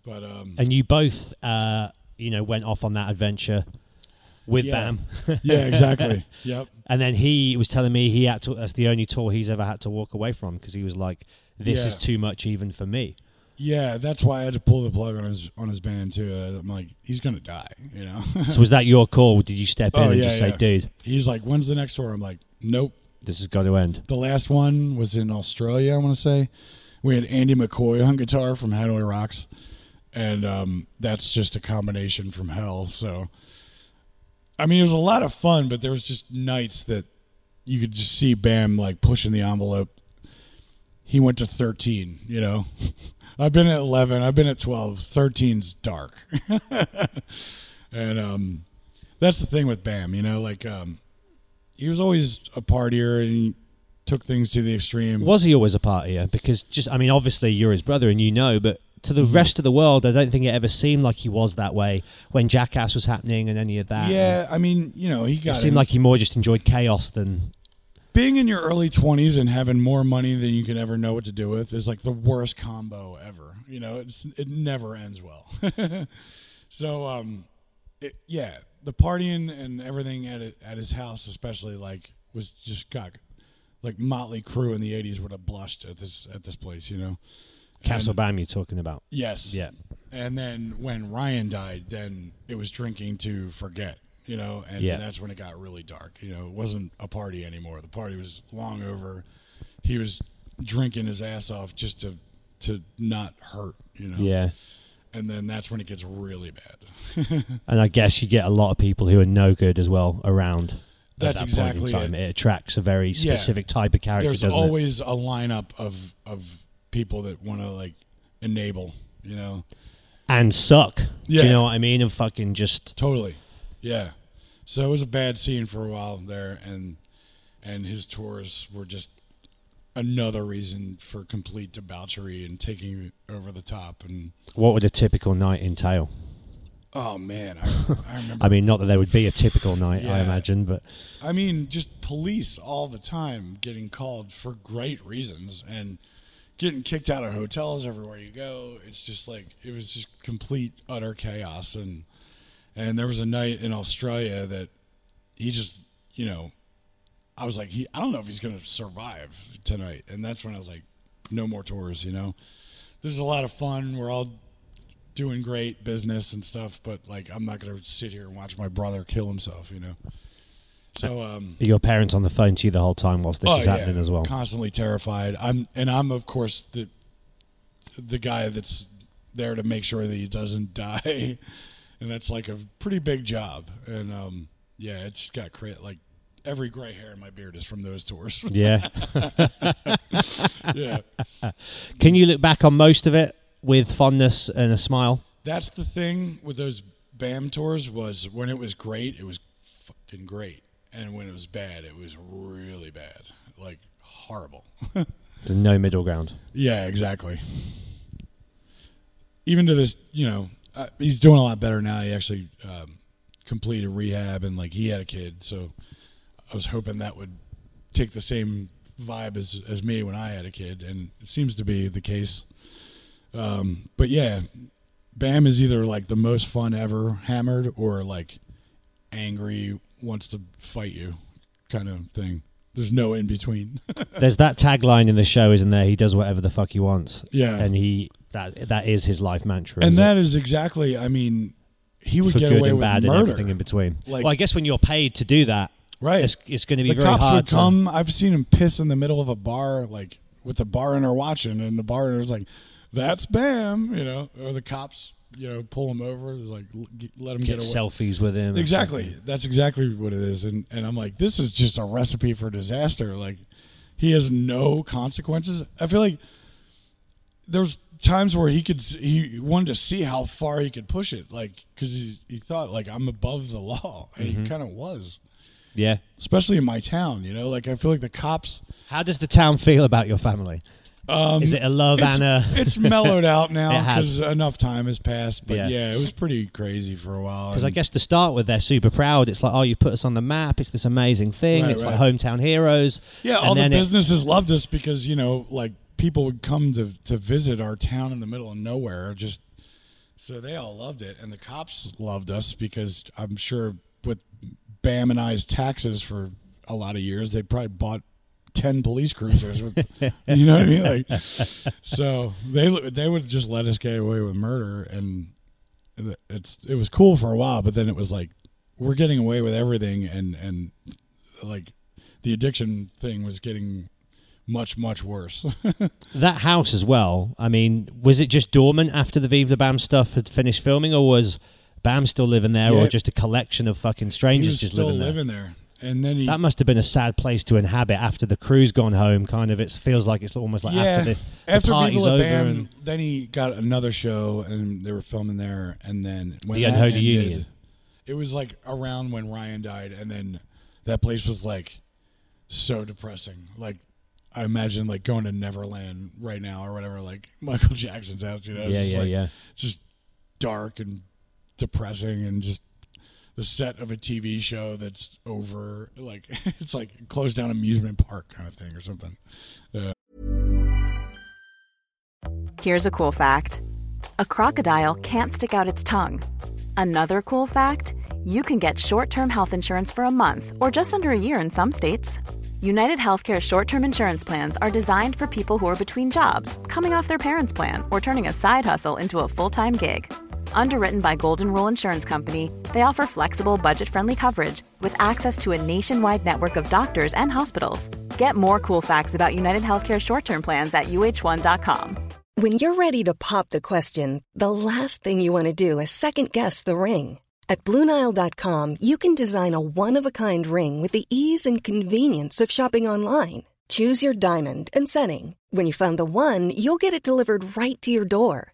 But um, And you both, uh, you know, went off on that adventure with Yeah. Bam. yeah, exactly. Yep. And then he was telling me he had to. That's the only tour he's ever had to walk away from because he was like, "This is too much even for me." Yeah, that's why I had to pull the plug on his on his band too. Uh, I'm like, he's gonna die, you know. So was that your call? Did you step in Oh, and yeah, just say, "Dude, he's like, when's the next tour? I'm like, nope. this has got to end"? The last one was in Australia. I want to say we had Andy McCoy on guitar from Hanoi Rocks, and um, that's just a combination from hell. So, I mean, it was a lot of fun, but there was just nights that you could just see Bam like pushing the envelope. He went to 13, you know. I've been at 11, I've been at 12. 13's dark. and um that's the thing with Bam, you know, like um he was always a partier and took things to the extreme. Was he always a partier? Because just, I mean, obviously you're his brother and you know, but to the Mhm. rest of the world, I don't think it ever seemed like he was that way when Jackass was happening and any of that. Yeah, I mean, you know, he it seemed like he more just enjoyed chaos than. being in your early 20s and having more money than you can ever know what to do with is like the worst combo ever you know it's it never ends well so um it, yeah the partying and everything at it, at his house especially like was just got like Mötley Crüe in the 80s would have blushed at this at this place you know Castle Bam you're talking about. yes Yeah. and then when Ryan died, then it was drinking to forget, you know, and Yeah. that's when it got really dark. You know, it wasn't a party anymore. The party was long over. He was drinking his ass off just to to not hurt. You know. Yeah. And then that's when it gets really bad. And I guess you get a lot of people who are no good as well around. at That's that point in exactly time. it. attracts a very Yeah. specific type of character, There's doesn't it? always a lineup of of people that want to like enable. You know. And suck. Do Yeah. you know what I mean? And fucking just Totally. Yeah. So it was a bad scene for a while there and and his tours were just another reason for complete debauchery and taking it over the top and what would a typical night entail? oh man, I, I remember I mean, not that there would be a typical night, I imagine, but I mean just police all the time getting called for great reasons and getting kicked out of hotels everywhere you go. It's just like it was just complete utter chaos and and there was a night in Australia that he just, you know, I was like, he, I don't know if he's going to survive tonight. And that's when I was like, no more tours, you know? This is a lot of fun. We're all doing great business and stuff, but like, I'm not going to sit here and watch my brother kill himself, you know? So, um, are your parents on the phone to you the whole time whilst this oh, is yeah, happening as well? Constantly terrified. I'm, and I'm, of course, the, the guy that's there to make sure that he doesn't die. and that's like a pretty big job. And, um, yeah, it's got crit like every gray hair in my beard is from those tours. yeah. yeah. Can you look back on most of it with fondness and a smile? That's the thing with those BAM tours was when it was great, it was fucking great. And when it was bad, it was really bad. Like horrible. There's no middle ground. yeah, exactly. Even to this, you know, uh, he's doing a lot better now. He actually um, completed rehab and like he had a kid, so I was hoping that would take the same vibe as as me when I had a kid, and it seems to be the case. Um, but yeah, Bam is either like the most fun ever hammered or like angry, wants to fight you, kind of thing. There's no in between. There's that tagline in the show, isn't there? He does whatever the fuck he wants, yeah, and he that that is his life mantra. and that it? is exactly. I mean, he would for get good away and with bad and murder. everything in between. Like- well, I guess when you're paid to do that, right. it's, it's going to be the very cops hard would to come. I've seen him piss in the middle of a bar, like with the bar owner watching, and the bar owner's like, "That's Bam," you know, or the cops, you know, pull him over, It's like let him get get, away. selfies with him. Exactly. That's exactly what it is, and and I'm like, this is just a recipe for disaster. Like, he has no consequences. I feel like there's times where he could he wanted to see how far he could push it, like because he he thought like I'm above the law, and Mm-hmm. he kind of was Yeah. especially in my town. You know, like I feel like the cops. How does the town feel about your family? Um, Is it a love it's, and a? it's mellowed out now It has. because enough time has passed. But Yeah. yeah. it was pretty crazy for a while. Because I and- guess to start with, they're super proud. It's like, oh, you put us on the map. It's this amazing thing. Right, it's like right. hometown heroes. yeah, and all the then it- businesses loved us because you know, like people would come to to visit our town in the middle of nowhere. Just so they all loved it, and the cops loved us because I'm sure with Bam and I's taxes for a lot of years, they probably bought. 10 police cruisers with you know what i mean like so they they would just let us get away with murder and it's it was cool for a while but then it was like we're getting away with everything and and like the addiction thing was getting much much worse That house as well. I mean, was it just dormant after the Viva La Bam stuff had finished filming, or was Bam still living there, or just a collection of fucking strangers just living there? living there and then he That must have been a sad place to inhabit after the crew's gone home. Kind of, it feels like it's almost like yeah after the, the after party's over Bam, and then he got another show and they were filming there and then when The Unholy ended, Union. it was like around when Ryan died and then that place was like so depressing like I imagine like going to Neverland right now or whatever like Michael Jackson's house you know yeah, yeah, like, yeah. just dark and depressing and just the set of a TV show that's over like it's like closed down amusement park kind of thing or something. Uh, Here's a cool fact a crocodile can't stick out its tongue. Another cool fact you can get short term health insurance for a month or just under a year in some states. United Healthcare short term insurance plans are designed for people who are between jobs, coming off their parents' plan, or turning a side hustle into a full time gig. Underwritten by Golden Rule Insurance Company, they offer flexible, budget friendly coverage with access to a nationwide network of doctors and hospitals. Get more cool facts about United Healthcare short term plans at uh1.com. When you're ready to pop the question, the last thing you want to do is second guess the ring. At Bluenile.com, you can design a one of a kind ring with the ease and convenience of shopping online. Choose your diamond and setting. When you find the one, you'll get it delivered right to your door.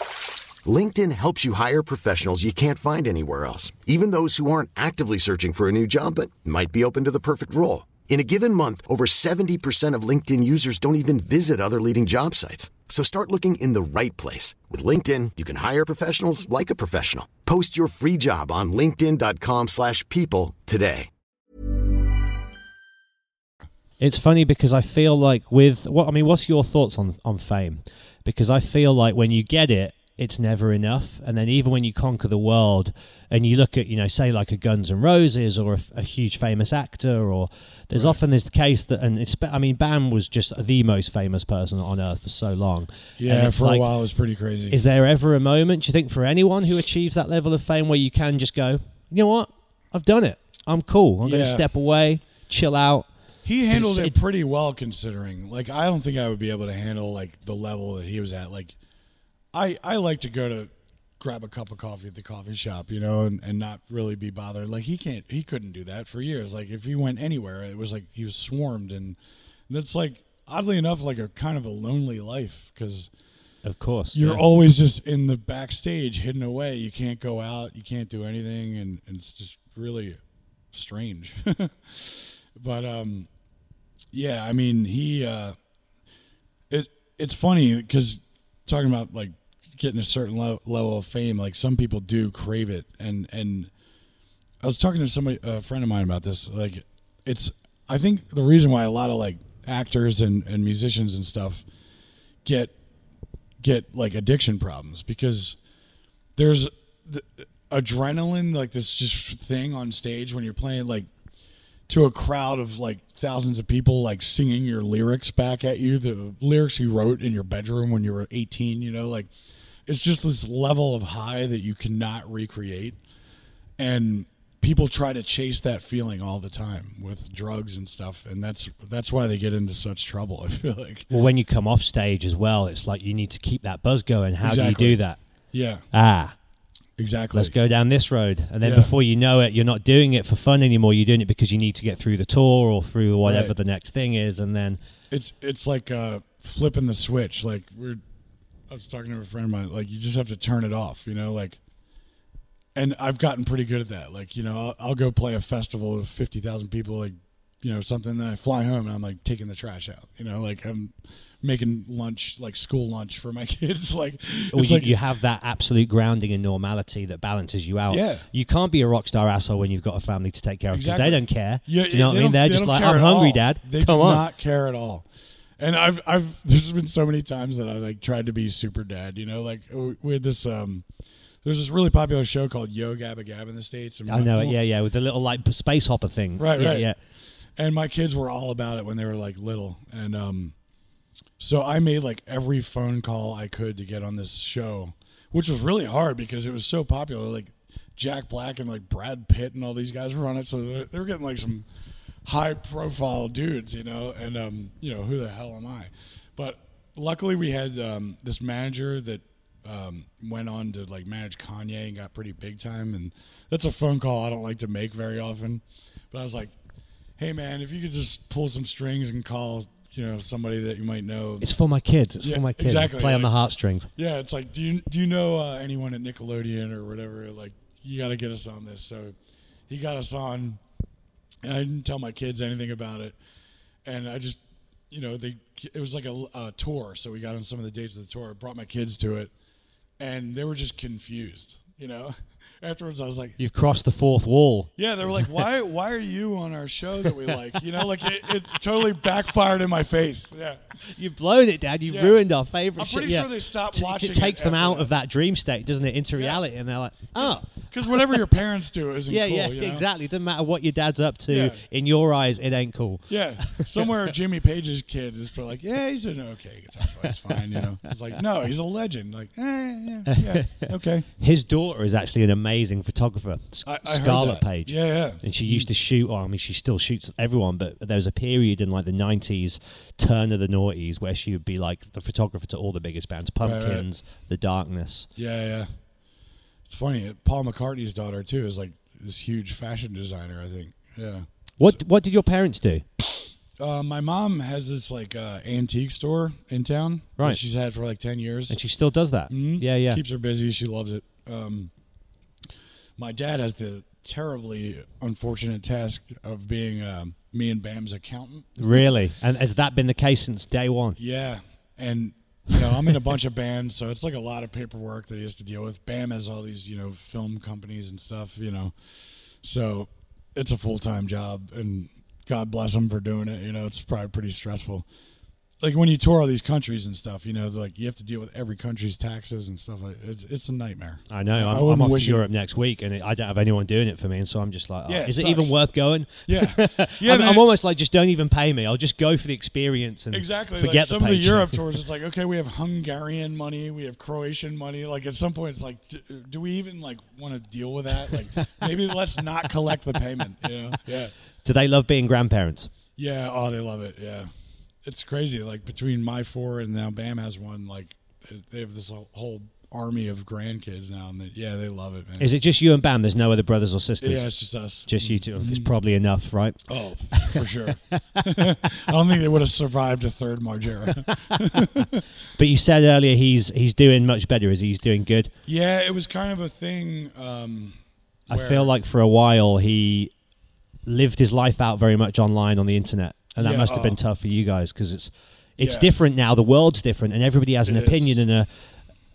LinkedIn helps you hire professionals you can't find anywhere else, even those who aren't actively searching for a new job but might be open to the perfect role. In a given month, over 70% of LinkedIn users don't even visit other leading job sites. So start looking in the right place. With LinkedIn, you can hire professionals like a professional. Post your free job on linkedin.com slash people today. It's funny because I feel like with what I mean, what's your thoughts on on fame? Because I feel like when you get it, it's never enough, and then even when you conquer the world, and you look at you know say like a Guns N' Roses or a, a huge famous actor, or there's often this case that and it's I mean Bam was just the most famous person on earth for so long. Yeah, for like, a while it was pretty crazy. Is there ever a moment, do you think, for anyone who achieves that level of fame where you can just go, you know what, I've done it, I'm cool, I'm going to step away, chill out. He handled it's- it pretty well considering. Like I don't think I would be able to handle like the level that he was at. Like I I like to go to grab a cup of coffee at the coffee shop, you know, and, and not really be bothered. Like he can't he couldn't do that for years. Like if he went anywhere, it was like he was swarmed and that's like oddly enough like a kind of a lonely life cuz Of course, you're yeah. always just in the backstage hidden away. You can't go out, you can't do anything and, and it's just really strange. but um yeah, I mean, he uh it it's funny cuz talking about like getting a certain le- level of fame, like some people do crave it. And and I was talking to somebody a friend of mine about this like it's I think the reason why a lot of like actors and and musicians and stuff get get like addiction problems because there's the, adrenaline like this just thing on stage when you're playing like to a crowd of like thousands of people like singing your lyrics back at you the lyrics you wrote in your bedroom when you were 18 you know like it's just this level of high that you cannot recreate and people try to chase that feeling all the time with drugs and stuff and that's that's why they get into such trouble i feel like Well, when you come off stage as well, it's like you need to keep that buzz going. How Exactly. do you do that? yeah Ah, exactly let's go down this road. And then Yeah. before you know it, you're not doing it for fun anymore. You're doing it because you need to get through the tour or through whatever Right. the next thing is. And then, it's it's like uh flipping the switch like we're i was talking to a friend of mine like you just have to turn it off you know like and i've gotten pretty good at that like you know i'll, I'll go play a festival with 50000 people like you know something then i fly home and i'm like taking the trash out you know like i'm making lunch like school lunch for my kids like it's you, like you have that absolute grounding and normality that balances you out. Yeah. You can't be a rock star asshole when you've got a family to take care of because Exactly. they don't care. Yeah, do you know what I mean? They're they just like, I'm hungry, all. Dad. They Come do on. not care at all. And I've I've there's been so many times that I like tried to be super dad. You know, like we had this um, there's this really popular show called Yo Gabba Gab in the states. and I know it. Yeah, yeah. With the little like space hopper thing. Right, yeah, right. Yeah. And my kids were all about it when they were like little, and um, so I made like every phone call I could to get on this show, which was really hard because it was so popular. Like Jack Black and like Brad Pitt and all these guys were on it, so they were getting like some high profile dudes, you know. And um, you know who the hell am I? But luckily we had um, this manager that um, went on to like manage Kanye and got pretty big time, and that's a phone call I don't like to make very often. But I was like, hey man, if you could just pull some strings and call, you know, somebody that you might know. It's for my kids. It's Yeah, for my kids. exactly, Play on the heartstrings. yeah, it's like, do you do you know uh, anyone at Nickelodeon or whatever? Like, you got to get us on this. So he got us on, and I didn't tell my kids anything about it, and I just, you know, they it was like a, a tour, so we got on some of the dates of the tour. Brought my kids to it, and they were just confused, you know. Afterwards, I was like, You've crossed the fourth wall. yeah, they were like, why why are you on our show that we like? You know, like it, it totally backfired in my face. Yeah. You've blown it, Dad. You've Yeah. ruined our favorite I'm shit. pretty Yeah. sure they stopped T- watching It takes it them out that. of that dream state, doesn't it, into reality? And they're like, oh, Because whatever your parents do isn't yeah, cool. yeah, you know? exactly. Doesn't matter what your dad's up to. Yeah. In your eyes, it ain't cool. Yeah, somewhere Jimmy Page's kid is probably like, yeah, he's an okay guitar player. It's fine, you know. It's like, no, he's a legend. Like, eh, yeah, yeah, okay. His daughter is actually an amazing photographer, S- I, I Scarlet. Page. Yeah, yeah. And she used to shoot, well, I mean, she still shoots everyone, but there was a period in like the 90s, turn of the noughties, where she would be like the photographer to all the biggest bands right. Pumpkins, The Darkness. Yeah, yeah. It's funny. Paul McCartney's daughter too is like this huge fashion designer. I think. Yeah. What What did your parents do? Uh, my mom has this like uh, antique store in town. Right. She's had for like ten years. And she still does that. Mhm. Yeah, yeah. Keeps her busy. She loves it. Um, my dad has the terribly unfortunate task of being um, me and Bam's accountant. Really? And has that been the case since day one? Yeah, and you know I'm in a bunch of bands, so it's like a lot of paperwork that he has to deal with. Bam has all these you know film companies and stuff, you know, so it's a full time job, and God bless him for doing it. You know, it's probably pretty stressful. Like when you tour all these countries and stuff, you know, like you have to deal with every country's taxes and stuff. Like it's it's a nightmare. I know. I I'm, I'm off to it- Europe next week, and it, I don't have anyone doing it for me, and so I'm just like, oh, Yeah, it is it even worth going? Yeah, yeah. I'm. I'm almost like, just don't even pay me. I'll just go for the experience and Exactly. forget like some the of the. Europe tours, it's like, okay, we have Hungarian money, we have Croatian money. Like at some point, it's like, do, do we even like want to deal with that? Like maybe let's not collect the payment. You know? Yeah. Do they love being grandparents? Yeah. Oh, they love it. Yeah. It's crazy. Like between my four and now Bam has one. Like they- have this whole- whole army of grandkids now, and they, yeah, they love it, man. Is it just you and Bam? There's no other brothers or sisters? yeah, it's just us. Just you two. Mm-hmm. It's probably enough, right? Oh, for sure. I don't think they would have survived a third Margera. But you said earlier he's he's doing much better. Is he? He's doing good. yeah, it was kind of a thing. Um, I where- feel like for a while he lived his life out very much online on the internet, and that Yeah, must have been oh. tough for you guys because it's it's Yeah. different now. The world's different, and everybody has an It opinion is. and a,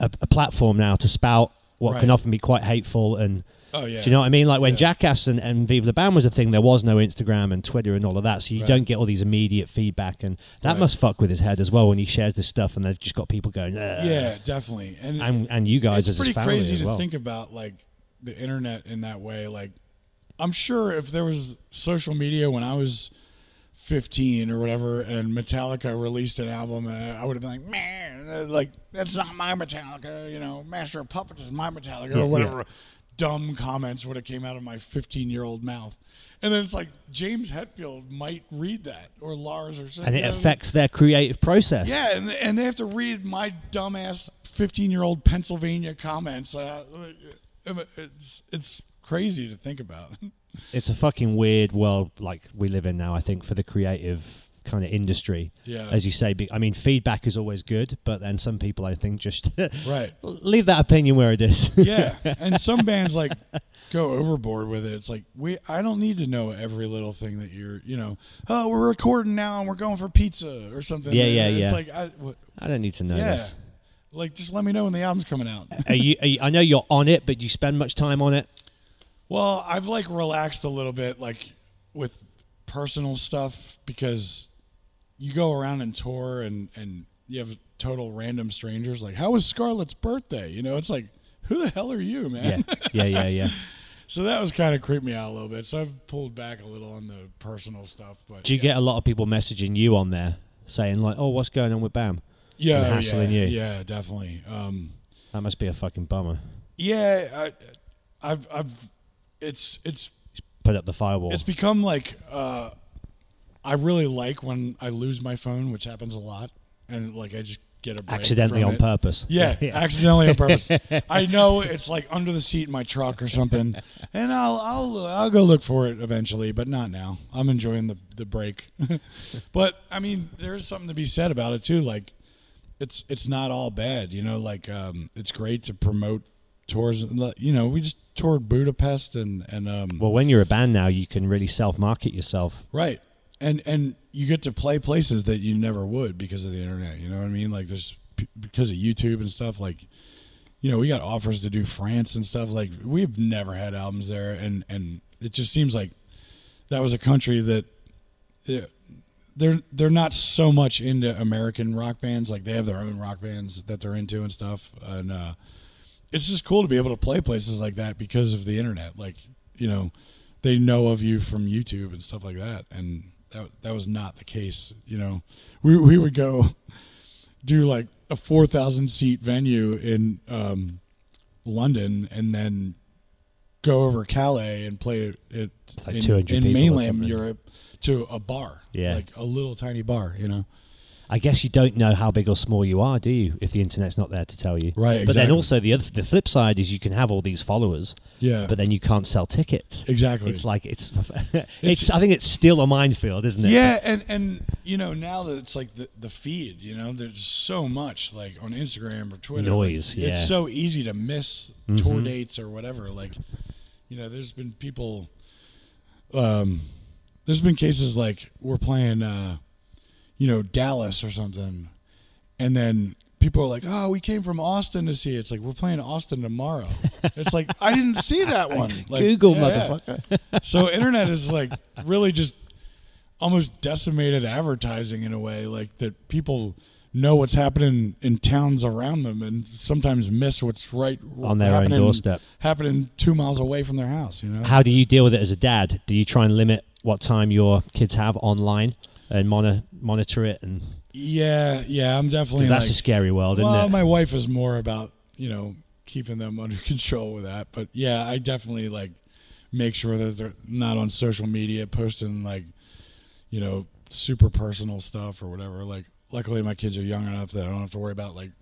a a platform now to spout what can often be quite hateful. And Oh yeah. do you know what I mean? Like when Yeah. Jackass and, and Viva La Bam was a thing, there was no Instagram and Twitter and all of that, so you Right. don't get all these immediate feedback, and that Right. must fuck with his head as well when he shares this stuff, and they've just got people going, "Ugh." Yeah, definitely. And and and you guys it's as pretty his family crazy to well. think about like the internet in that way. Like, I'm sure if there was social media when I was 15 or whatever, and Metallica released an album, and I would have been like, man, like that's not my Metallica. You know, Master of Puppets is my Metallica, Yeah, or whatever. Dumb comments would have came out of my 15 year old mouth. And then it's like James Hetfield might read that, or Lars, or something. and it affects their creative process. Yeah, and and they have to read my dumbass fifteen year old Pennsylvania comments. Uh, it's it's crazy to think about. it's a fucking weird world like we live in now i think for the creative kind of industry Yeah. as you say be- i mean feedback is always good but then some people i think just Right. leave that opinion where it is Yeah, and some bands like go overboard with it. It's like we I don't need to know every little thing that you're you know. Oh, we're recording now and we're going for pizza or something. Yeah, yeah, It's yeah. like I what, i don't need to know yeah. this Like just let me know when the album's coming out. are you, are you i know you're on it but do you spend much time on it Well, I've like relaxed a little bit, like with personal stuff, because you go around and tour and and you have total random strangers. Like, how was Scarlett's birthday? You know, it's like, who the hell are you, man? yeah yeah yeah yeah. so that was kind of creeped me out a little bit. So I've pulled back a little on the personal stuff. But do you yeah. get a lot of people messaging you on there saying like oh what's going on with bam yeah, and yeah, hassling you? yeah, definitely. Um, that must be a fucking bummer yeah, I, I've I've it's it's put up the firewall It's become like uh, I really like when I lose my phone, which happens a lot, and like I just get a break accidentally on it. purpose Yeah, accidentally on purpose. I know it's like under the seat in my truck or something, and I'll I'll I'll go look for it eventually, but not now. I'm enjoying the the break. but I mean, there's something to be said about it too. Like, it's it's not all bad, you know. Like, um, it's great to promote tours. You know, we just toured Budapest and and um, well when you're a band now you can really self-market yourself Right. And and you get to play places that you never would because of the internet. You know what I mean? Like there's because of YouTube and stuff. Like, you know, we got offers to do France and stuff. Like we've never had albums there, and and it just seems like that was a country that it, they're they're not so much into American rock bands. Like they have their own rock bands that they're into and stuff, and uh, it's just cool to be able to play places like that because of the internet. Like you know, they know of you from YouTube and stuff like that, and that that was not the case. You know, we we would go do like a four thousand seat venue in um, London, and then go over Calais and play it like in, 200 in mainland. Europe to a bar, Yeah. like a little tiny bar. You know, I guess you don't know how big or small you are, do you? If the internet's not there to tell you, Right, But then also the other, the flip side is you can have all these followers, yeah, but then you can't sell tickets. exactly. It's like it's, it's. I think it's still a minefield, isn't it? Yeah, and and you know now that it's like the the feed, you know, there's so much like on Instagram or Twitter. like, Noise, yeah. It's so easy to miss tour Mhm. dates or whatever. Like, you know, there's been people. Um, there's been cases like we're playing, uh, you know, Dallas or something, and then people are like, "Oh, we came from Austin to see it." It's like we're playing Austin tomorrow. it's like I didn't see that one. Like, Google, yeah, yeah. motherfucker. So internet is like really just almost decimated advertising in a way, like that people know what's happening in towns around them and sometimes miss what's right On their own doorstep. happening two miles away from their house. You know, How do you deal with it as a dad? Do you try and limit what time your kids have online and monitor monitor it? And yeah, yeah, i'm definitely that's like, a scary world, isn't well, it? my wife is more about you know keeping them under control with that, but yeah, I definitely like make sure that they're not on social media posting like you know super personal stuff or whatever. Like, luckily my kids are young enough that I don't have to worry about like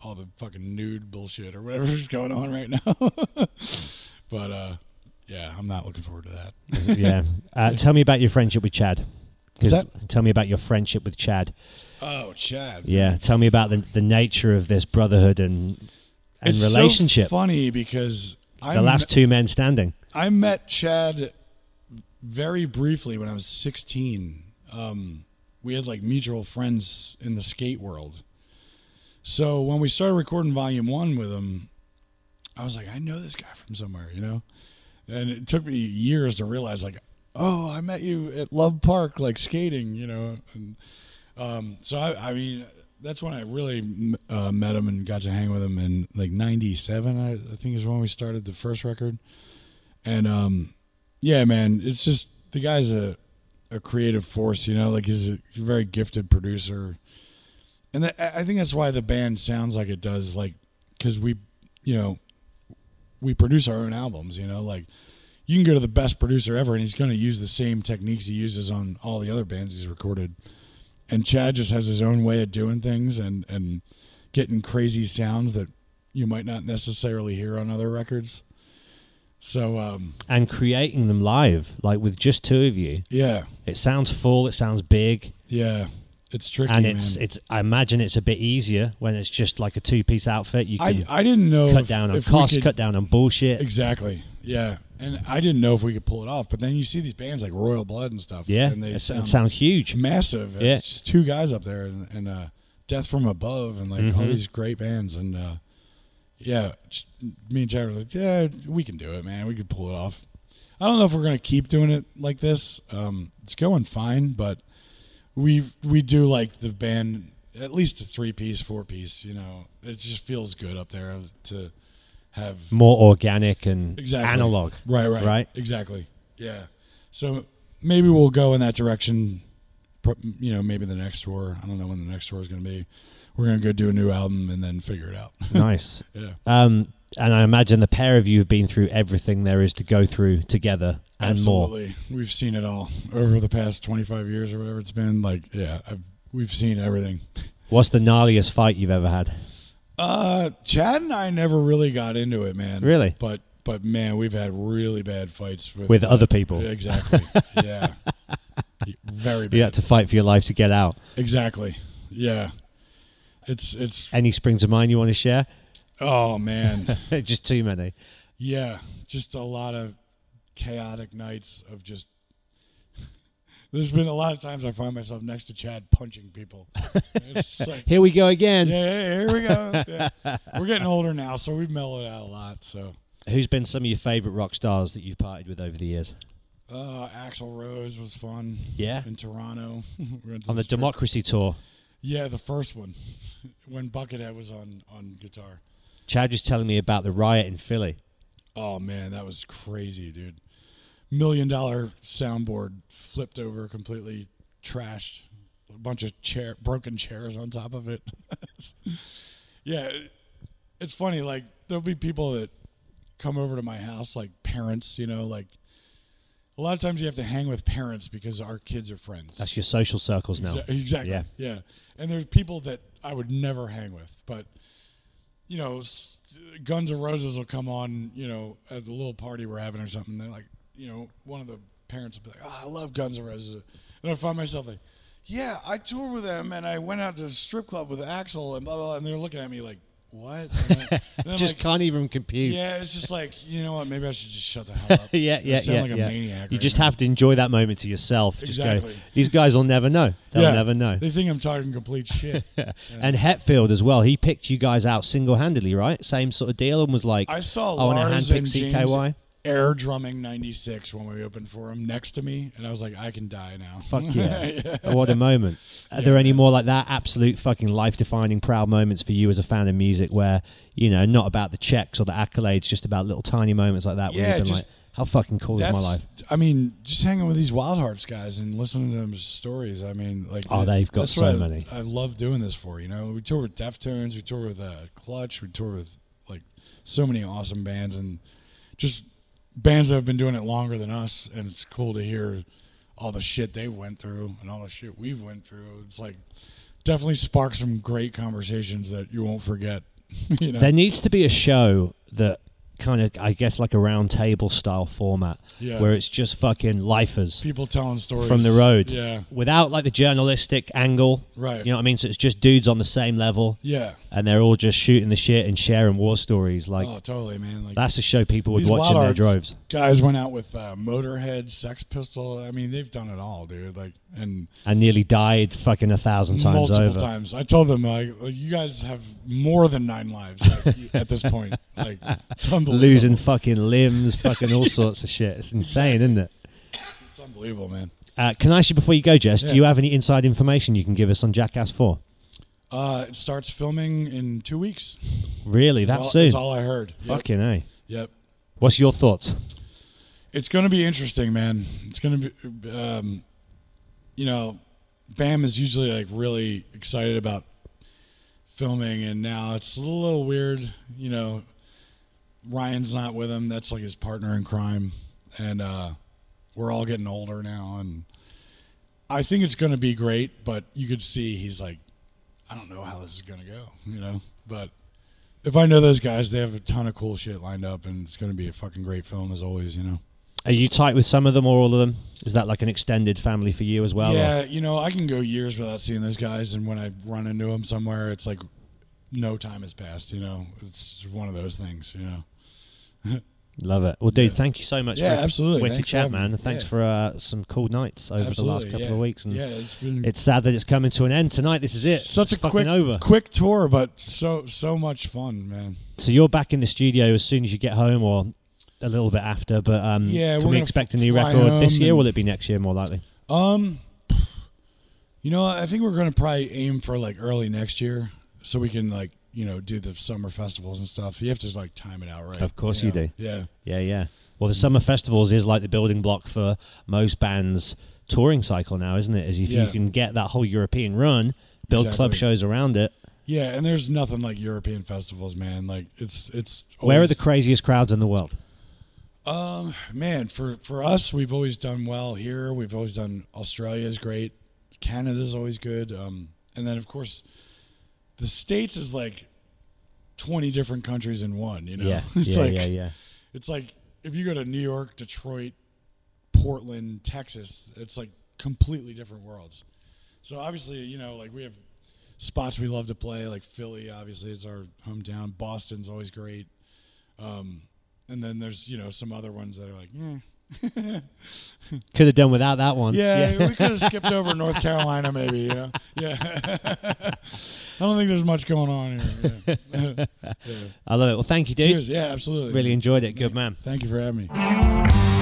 all the fucking nude bullshit or whatever's going on right now. but uh, yeah, I'm not looking forward to that. yeah. Uh, tell me about your friendship with Chad. Tell me about your friendship with Chad. Oh, Chad. Yeah. Tell me about the the nature of this brotherhood and and it's so relationship. funny because I the last two men standing. I met Chad very briefly when I was 16. Um, we had like mutual friends in the skate world. So when we started recording volume one with him, I was like, I know this guy from somewhere, you know? And it took me years to realize, like, oh, I met you at Love Park, like skating, you know? And um, so, I, I mean, that's when I really uh, met him and got to hang with him in like 97, I, I think is when we started the first record. And um, yeah, man, it's just the guy's a a creative force, you know, like he's a very gifted producer, and I think that's why the band sounds like it does, like because we, you know, we produce our own albums, you know, like you can go to the best producer ever, and he's going to use the same techniques he uses on all the other bands he's recorded, and Chad just has his own way of doing things and and getting crazy sounds that you might not necessarily hear on other records. So um, and creating them live, like with just two of you. yeah, It sounds full. It sounds big, yeah, it's tricky, and it's man. it's. I imagine it's a bit easier when it's just like a two-piece outfit. You can I didn't know cut if- down on costs, could- cut down on bullshit. Exactly. Yeah, and I didn't know if we could pull it off. But then you see these bands like Royal Blood and stuff. yeah, and they it sound, sounds sound huge. massive. Yeah. it's just two guys up there, and, and uh, Death from Above, and like all Mhm. these great bands, and uh, yeah, me and Chad were like, yeah, we can do it, man. We can pull it off. I don't know if we're gonna keep doing it like this. Um, it's going fine, but we we do like the band at least a three piece, four piece. You know, it just feels good up there to have More organic and Exactly. analog. Right, right, Right? Exactly. Yeah. So maybe we'll go in that direction. You know, maybe the next tour. I don't know when the next tour is going to be. We're going to go do a new album and then figure it out. nice. yeah. Um, and I imagine the pair of you have been through everything there is to go through together and more. Absolutely. We've seen it all over the past 25 years or whatever it's been. Like, yeah, I've, we've seen everything. What's the gnarliest fight you've ever had? Uh, Chad and I never really got into it, man. Really? But but man, we've had really bad fights with With uh, other people. Exactly. yeah. Very bad. You had to fight for your life to get out. Exactly. Yeah. It's it's Any springs of mind you want to share? oh man. Just too many. yeah, just a lot of chaotic nights of just There's been a lot of times I find myself next to Chad punching people. It's like, Here we go again. yeah, here we go. Yeah. We're getting older now, so we've mellowed out a lot. So Who's been some of your favorite rock stars that you've partied with over the years? uh, Axl Rose was fun. Yeah. in Toronto. We On the strip- Democracy Tour, Yeah, the first one when Buckethead was on on guitar. Chad was telling me about the riot in Philly. Oh man, that was crazy, dude. Million dollar soundboard flipped over, completely trashed. A bunch of chair broken chairs on top of it. yeah, it- it's funny. Like there'll be people that come over to my house, like parents. You know, like a lot of times you have to hang with parents because our kids are friends. That's your social circles now. Exa- Exactly. Yeah. Yeah. And there's people that I would never hang with, but you know, s- Guns N' Roses will come on, you know, at the little party we're having or something. They're like, you know, one of the parents would be like, "Oh, I love Guns N' Roses," and I find myself like, "Yeah, I toured with them, and I went out to the strip club with Axl, and blah blah." blah. And they're looking at me like, "What?" I- Just like, can't even compute. Yeah, it's just like you know what? Maybe I should just shut the hell up. yeah, I yeah, sound yeah. like a yeah. maniac. You right just now. have to enjoy that moment to yourself. Just Exactly. go. These guys will never know. They'll Yeah. never know. They think I'm talking complete shit. And Hetfield as well. He picked you guys out single handedly, right? Same sort of deal, and was like, I saw "I want to Lars handpick and James CKY." Air drumming 96 when we opened for him next to me and i was like i can die now Fuck yeah. What a moment. Are there any more like that absolute fucking life defining proud moments for you as a fan of music where, you know, not about the checks or the accolades, just about little tiny moments like that where Yeah, you've been just- like, how fucking cool is my life? i mean just hanging with these Wildhearts guys and listening to them stories i mean like Oh, they've got so I- many. i love doing this for you know we tour with deftones we tour with uh, clutch we tour with like so many awesome bands and just bands that have been doing it longer than us and it's cool to hear all the shit they went through and all the shit we've went through. It's like definitely sparks some great conversations that you won't forget you know? There needs to be a show that kind of, I guess, like a round table style format Yeah. where it's just fucking lifers people telling stories from the road yeah without like the journalistic angle. right You know what I mean? So it's just dudes on the same level yeah and they're all just shooting the shit and sharing war stories. Like, oh totally man like that's a show people would watch in their droves. Guys went out with uh, Motorhead, Sex Pistol. I mean, they've done it all, dude. Like, and And nearly died fucking a thousand times multiple over. times. I told them, like, you guys have more than nine lives like, at this point. Like, it's unbelievable. Losing fucking limbs, fucking all sorts of shit. It's insane, isn't it? It's unbelievable, man. Uh, can I ask you before you go, Jess? Yeah. Do you have any inside information you can give us on Jackass Four? Uh, it starts filming in two weeks. Really, That's that all, soon? That's all I heard. Yep. Fucking a. Yep. What's your thoughts? It's going to be interesting, man. It's going to be, um, you know, Bam is usually like really excited about filming, and now it's a little weird. You know, Ryan's not with him. That's like his partner in crime, and uh, we're all getting older now, and I think it's going to be great. But you could see he's like, I don't know how this is going to go. You know, but. If I know those guys, they have a ton of cool shit lined up, and it's going to be a fucking great film as always. You know. Are you tight with some of them or all of them? Is that like an extended family for you as well? or- yeah, you know, I can go years without seeing those guys, and when I run into them somewhere, it's like no time has passed. You know, it's one of those things. You know. Love it. Well, dude, Yeah. thank you so much Yeah, for a absolutely. wicked Thanks chat, man. thanks Yeah. for uh, some cool nights over the last couple yeah. of weeks. And yeah, it's been it's sad that it's coming to an end tonight. This is it. such It's a quick, over. quick tour, but so so much fun, man. So you're back in the studio as soon as you get home, or a little bit after. But um, Yeah, can we expect a new record this year? or Will it be next year? More likely. Um, you know, I think we're gonna probably aim for like early next year, so we can like you know do the summer festivals and stuff. You have to like time it out right. Of course you know? do. Yeah. Yeah, yeah. Well, the summer festivals is like the building block for most bands' touring cycle now, isn't it? Is if you can get that whole European run, build club shows around it. Yeah, and there's nothing like European festivals, man. Like it's it's. Where are the craziest crowds in the world? Um, man, for for us, we've always done well here. We've always done Australia is great. Canada's always good. Um, and then of course, the states is like twenty different countries in one. You know, Yeah, it's yeah, like yeah, yeah. it's like if you go to New York, Detroit, Portland, Texas, it's like completely different worlds. So obviously, you know, like we have spots we love to play, like Philly. Obviously, it's our hometown. Boston's always great. Um, and then there's you know some other ones that are like, eh. Could have done without that one. Yeah, we could have skipped over North Carolina, maybe. You know, yeah. I don't think there's much going on here. Yeah. Yeah. I love it. Well, thank you, dude. Cheers. Yeah, absolutely. Really enjoyed it. Good man. Thank you for having me.